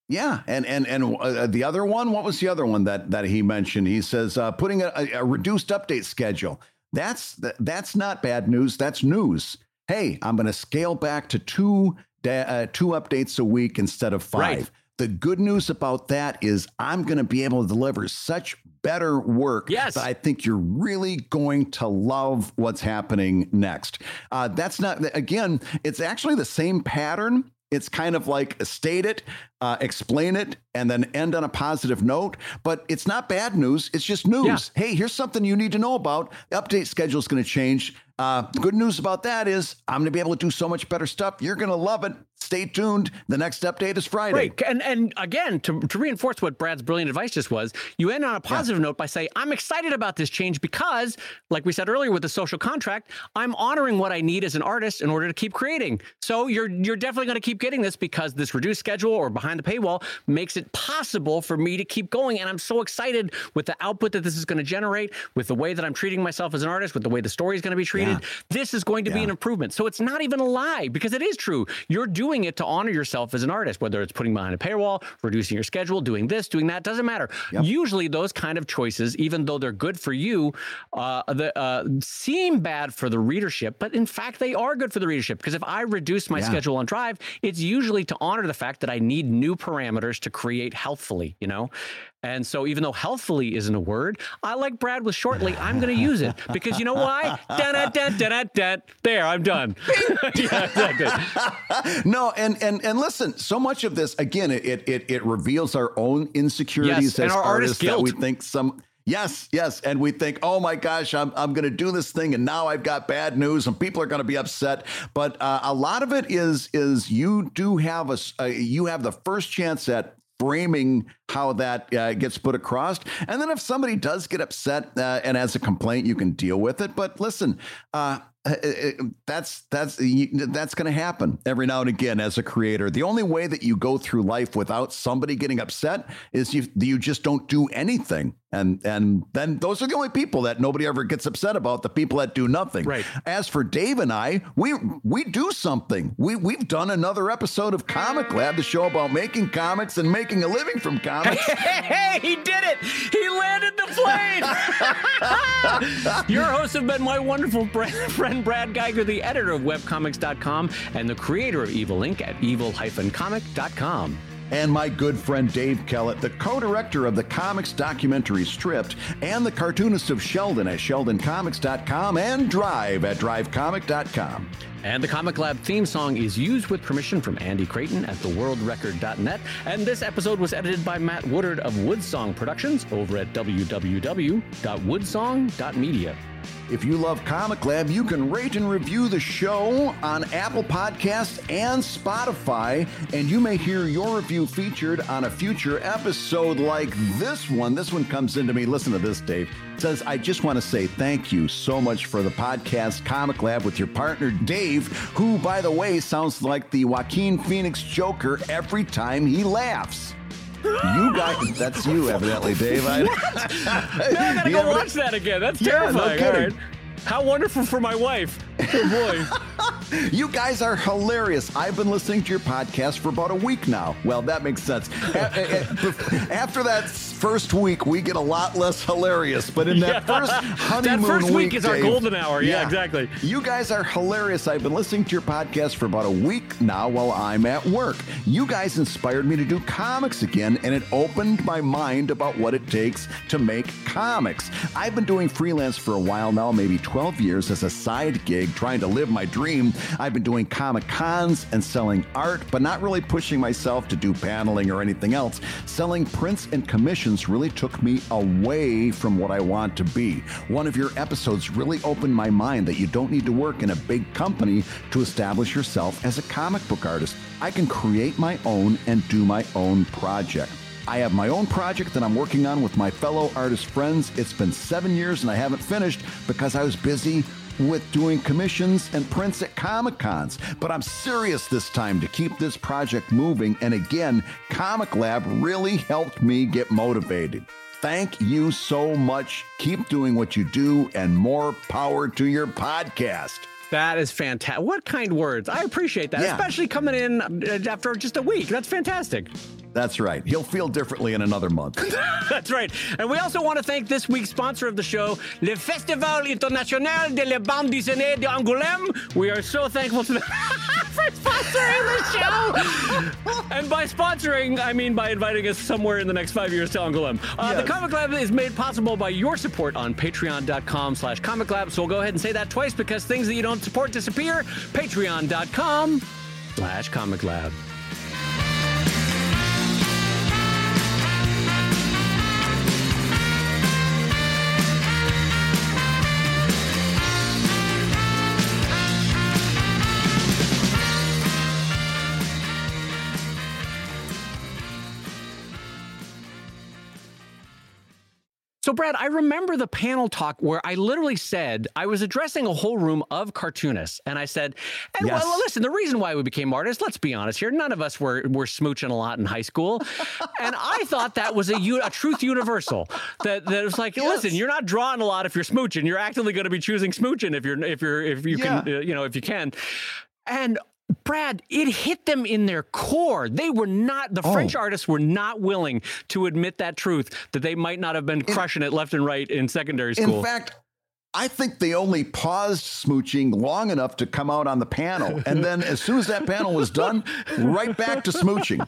Yeah, and and and uh, the other one, what was the other one that that he mentioned? He says uh, putting a, a, reduced update schedule. That's that's not bad news. That's news. Hey, I'm going to scale back to two uh, two updates a week instead of five. Right. The good news about that is I'm going to be able to deliver such better work yes. I think you're really going to love what's happening next. Uh, that's not, again, it's actually the same pattern it's kind of like state it, uh, explain it, and then end on a positive note. But it's not bad news. It's just news. Yeah. Hey, here's something you need to know about. The update schedule is going to change. Uh, good news about that is I'm going to be able to do so much better stuff. You're going to love it. Stay tuned. The next update is Friday. Right. And and again, to, to reinforce what Brad's brilliant advice just was, you end on a positive yeah. note by saying, I'm excited about this change because, like we said earlier with the social contract, I'm honoring what I need as an artist in order to keep creating. So you're you're definitely going to keep getting this because this reduced schedule or behind the paywall makes it possible for me to keep going. And I'm so excited with the output that this is going to generate, with the way that I'm treating myself as an artist, with the way the story is going to be treated. Yeah. This is going to yeah. be an improvement. So it's not even a lie because it is true. You're doing it to honor yourself as an artist, whether it's putting behind a paywall, reducing your schedule, doing this, doing that, doesn't matter. Yep. Usually, those kind of choices, even though they're good for you, uh, the, uh, seem bad for the readership, but in fact, they are good for the readership because if I reduce my yeah. schedule on Drive, it's usually to honor the fact that I need new parameters to create healthfully, you know? And so, even though healthfully isn't a word, I like Brad with shortly. I'm going to use it because you know why? Da, da, da, da, There, I'm done. yeah, [laughs] [laughs] no, and and and listen. So much of this, again, it it it reveals our own insecurities yes, as artists that we think some. Yes, yes. And we think, oh my gosh, I'm, I'm going to do this thing and now I've got bad news and people are going to be upset. But uh, a lot of it is is you do have a, uh, you have the first chance at framing how that uh, gets put across. And then if somebody does get upset uh, and has a complaint, you can deal with it. But listen, uh, uh, uh, that's that's that's going to happen every now and again as a creator. The only way that you go through life without somebody getting upset is you you just don't do anything, and and then those are the only people that nobody ever gets upset about. The people that do nothing. Right. As for Dave and I, we we do something. We we've done another episode of Comic Lab, the show about making comics and making a living from comics. Hey, [laughs] hey, he did it! He landed the plane. [laughs] Your hosts have been my wonderful [laughs] friend friend Brad Guigar, the editor of webcomics.com and the creator of Evil Inc. at evil-comic.com and my good friend Dave Kellett, the co director of the comics documentary Stripped, and the cartoonist of Sheldon at sheldoncomics.com and Drive at drivecomic.com. And the Comic Lab theme song is used with permission from Andy Creighton at theworldrecord.net. And this episode was edited by Matt Woodard of Woodsong Productions over at www.woodsong.media. If you love Comic Lab, you can rate and review the show on Apple Podcasts and Spotify, and you may hear your review featured on a future episode like this one. This one comes into me. Listen to this, Dave. It says, I just want to say thank you so much for the podcast Comic Lab with your partner, Dave, who, by the way, sounds like the Joaquin Phoenix Joker every time he laughs. You guys, that's you, evidently, Dave. I, [laughs] no, I gotta [laughs] go watch that again. That's terrifying. Yeah, no How wonderful for my wife. Oh boy. [laughs] you guys are hilarious. I've been listening to your podcast for about a week now. Well, that makes sense. After that first week, we get a lot less hilarious. But in that yeah. first [laughs] honeymoon week. that first week, week is Dave, our golden hour. Yeah, yeah, exactly. You guys are hilarious. I've been listening to your podcast for about a week now while I'm at work. You guys inspired me to do comics again, and it opened my mind about what it takes to make comics. I've been doing freelance for a while now, maybe 12 years, as a side gig trying to live my dream. I've been doing comic cons and selling art, but not really pushing myself to do paneling or anything else. Selling prints and commissions really took me away from what I want to be. One of your episodes really opened my mind that you don't need to work in a big company to establish yourself as a comic book artist. I can create my own and do my own project. I have my own project that I'm working on with my fellow artist friends. It's been seven years and I haven't finished because I was busy with doing commissions and prints at Comic Cons. But I'm serious this time to keep this project moving. And again, Comic Lab really helped me get motivated. Thank you so much. Keep doing what you do, and more power to your podcast. That is fantastic. What kind words? I appreciate that, Yeah. especially coming in uh, after just a week. That's fantastic. That's right. He'll feel differently in another month. [laughs] That's right. And we also want to thank this week's sponsor of the show, Le Festival International de la Bande Dessinée de Angoulême. We are so thankful to them [laughs] for sponsoring the show. [laughs] and by sponsoring, I mean by inviting us somewhere in the next five years to Angoulême. Uh, The Comic Lab is made possible by your support on patreon.com slash comic lab. So we'll go ahead and say that twice because things that you don't support disappear. Patreon.com slash comic lab. So, Brad, I remember the panel talk where I literally said I was addressing a whole room of cartoonists, and I said, "And Yes. well, listen, the reason why we became artists, let's be honest here, none of us were were smooching a lot in high school, and I thought that was a truth universal. That that was like, Yes. listen, you're not drawing a lot if you're smooching. You're actively going to be choosing smooching if you're if you're if you can, uh, you know, if you can, and." Brad, it hit them in their core. They were not, the French Oh. artists were not willing to admit that truth that they might not have been crushing it left and right in secondary school. In fact, I think they only paused smooching long enough to come out on the panel. And then as soon as that panel was done, right back to smooching.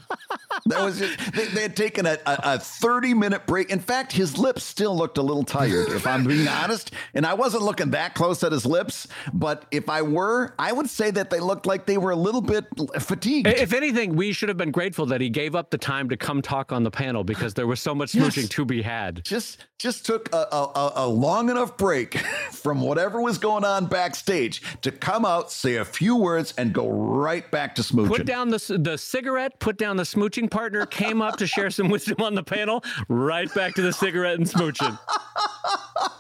That was it. They, they had taken a, a, a 30 minute break. In fact, his lips still looked a little tired, if I'm being honest. And I wasn't looking that close at his lips. But if I were, I would say that they looked like they were a little bit fatigued. If anything, we should have been grateful that he gave up the time to come talk on the panel because there was so much Yes. smooching to be had. just just took a, a- a long enough break from whatever was going on backstage to come out, say a few words, and go right back to smooching. Put down the, the cigarette, put down the smooching partner, came up to share some wisdom on the panel, right back to the cigarette and smooching. [laughs]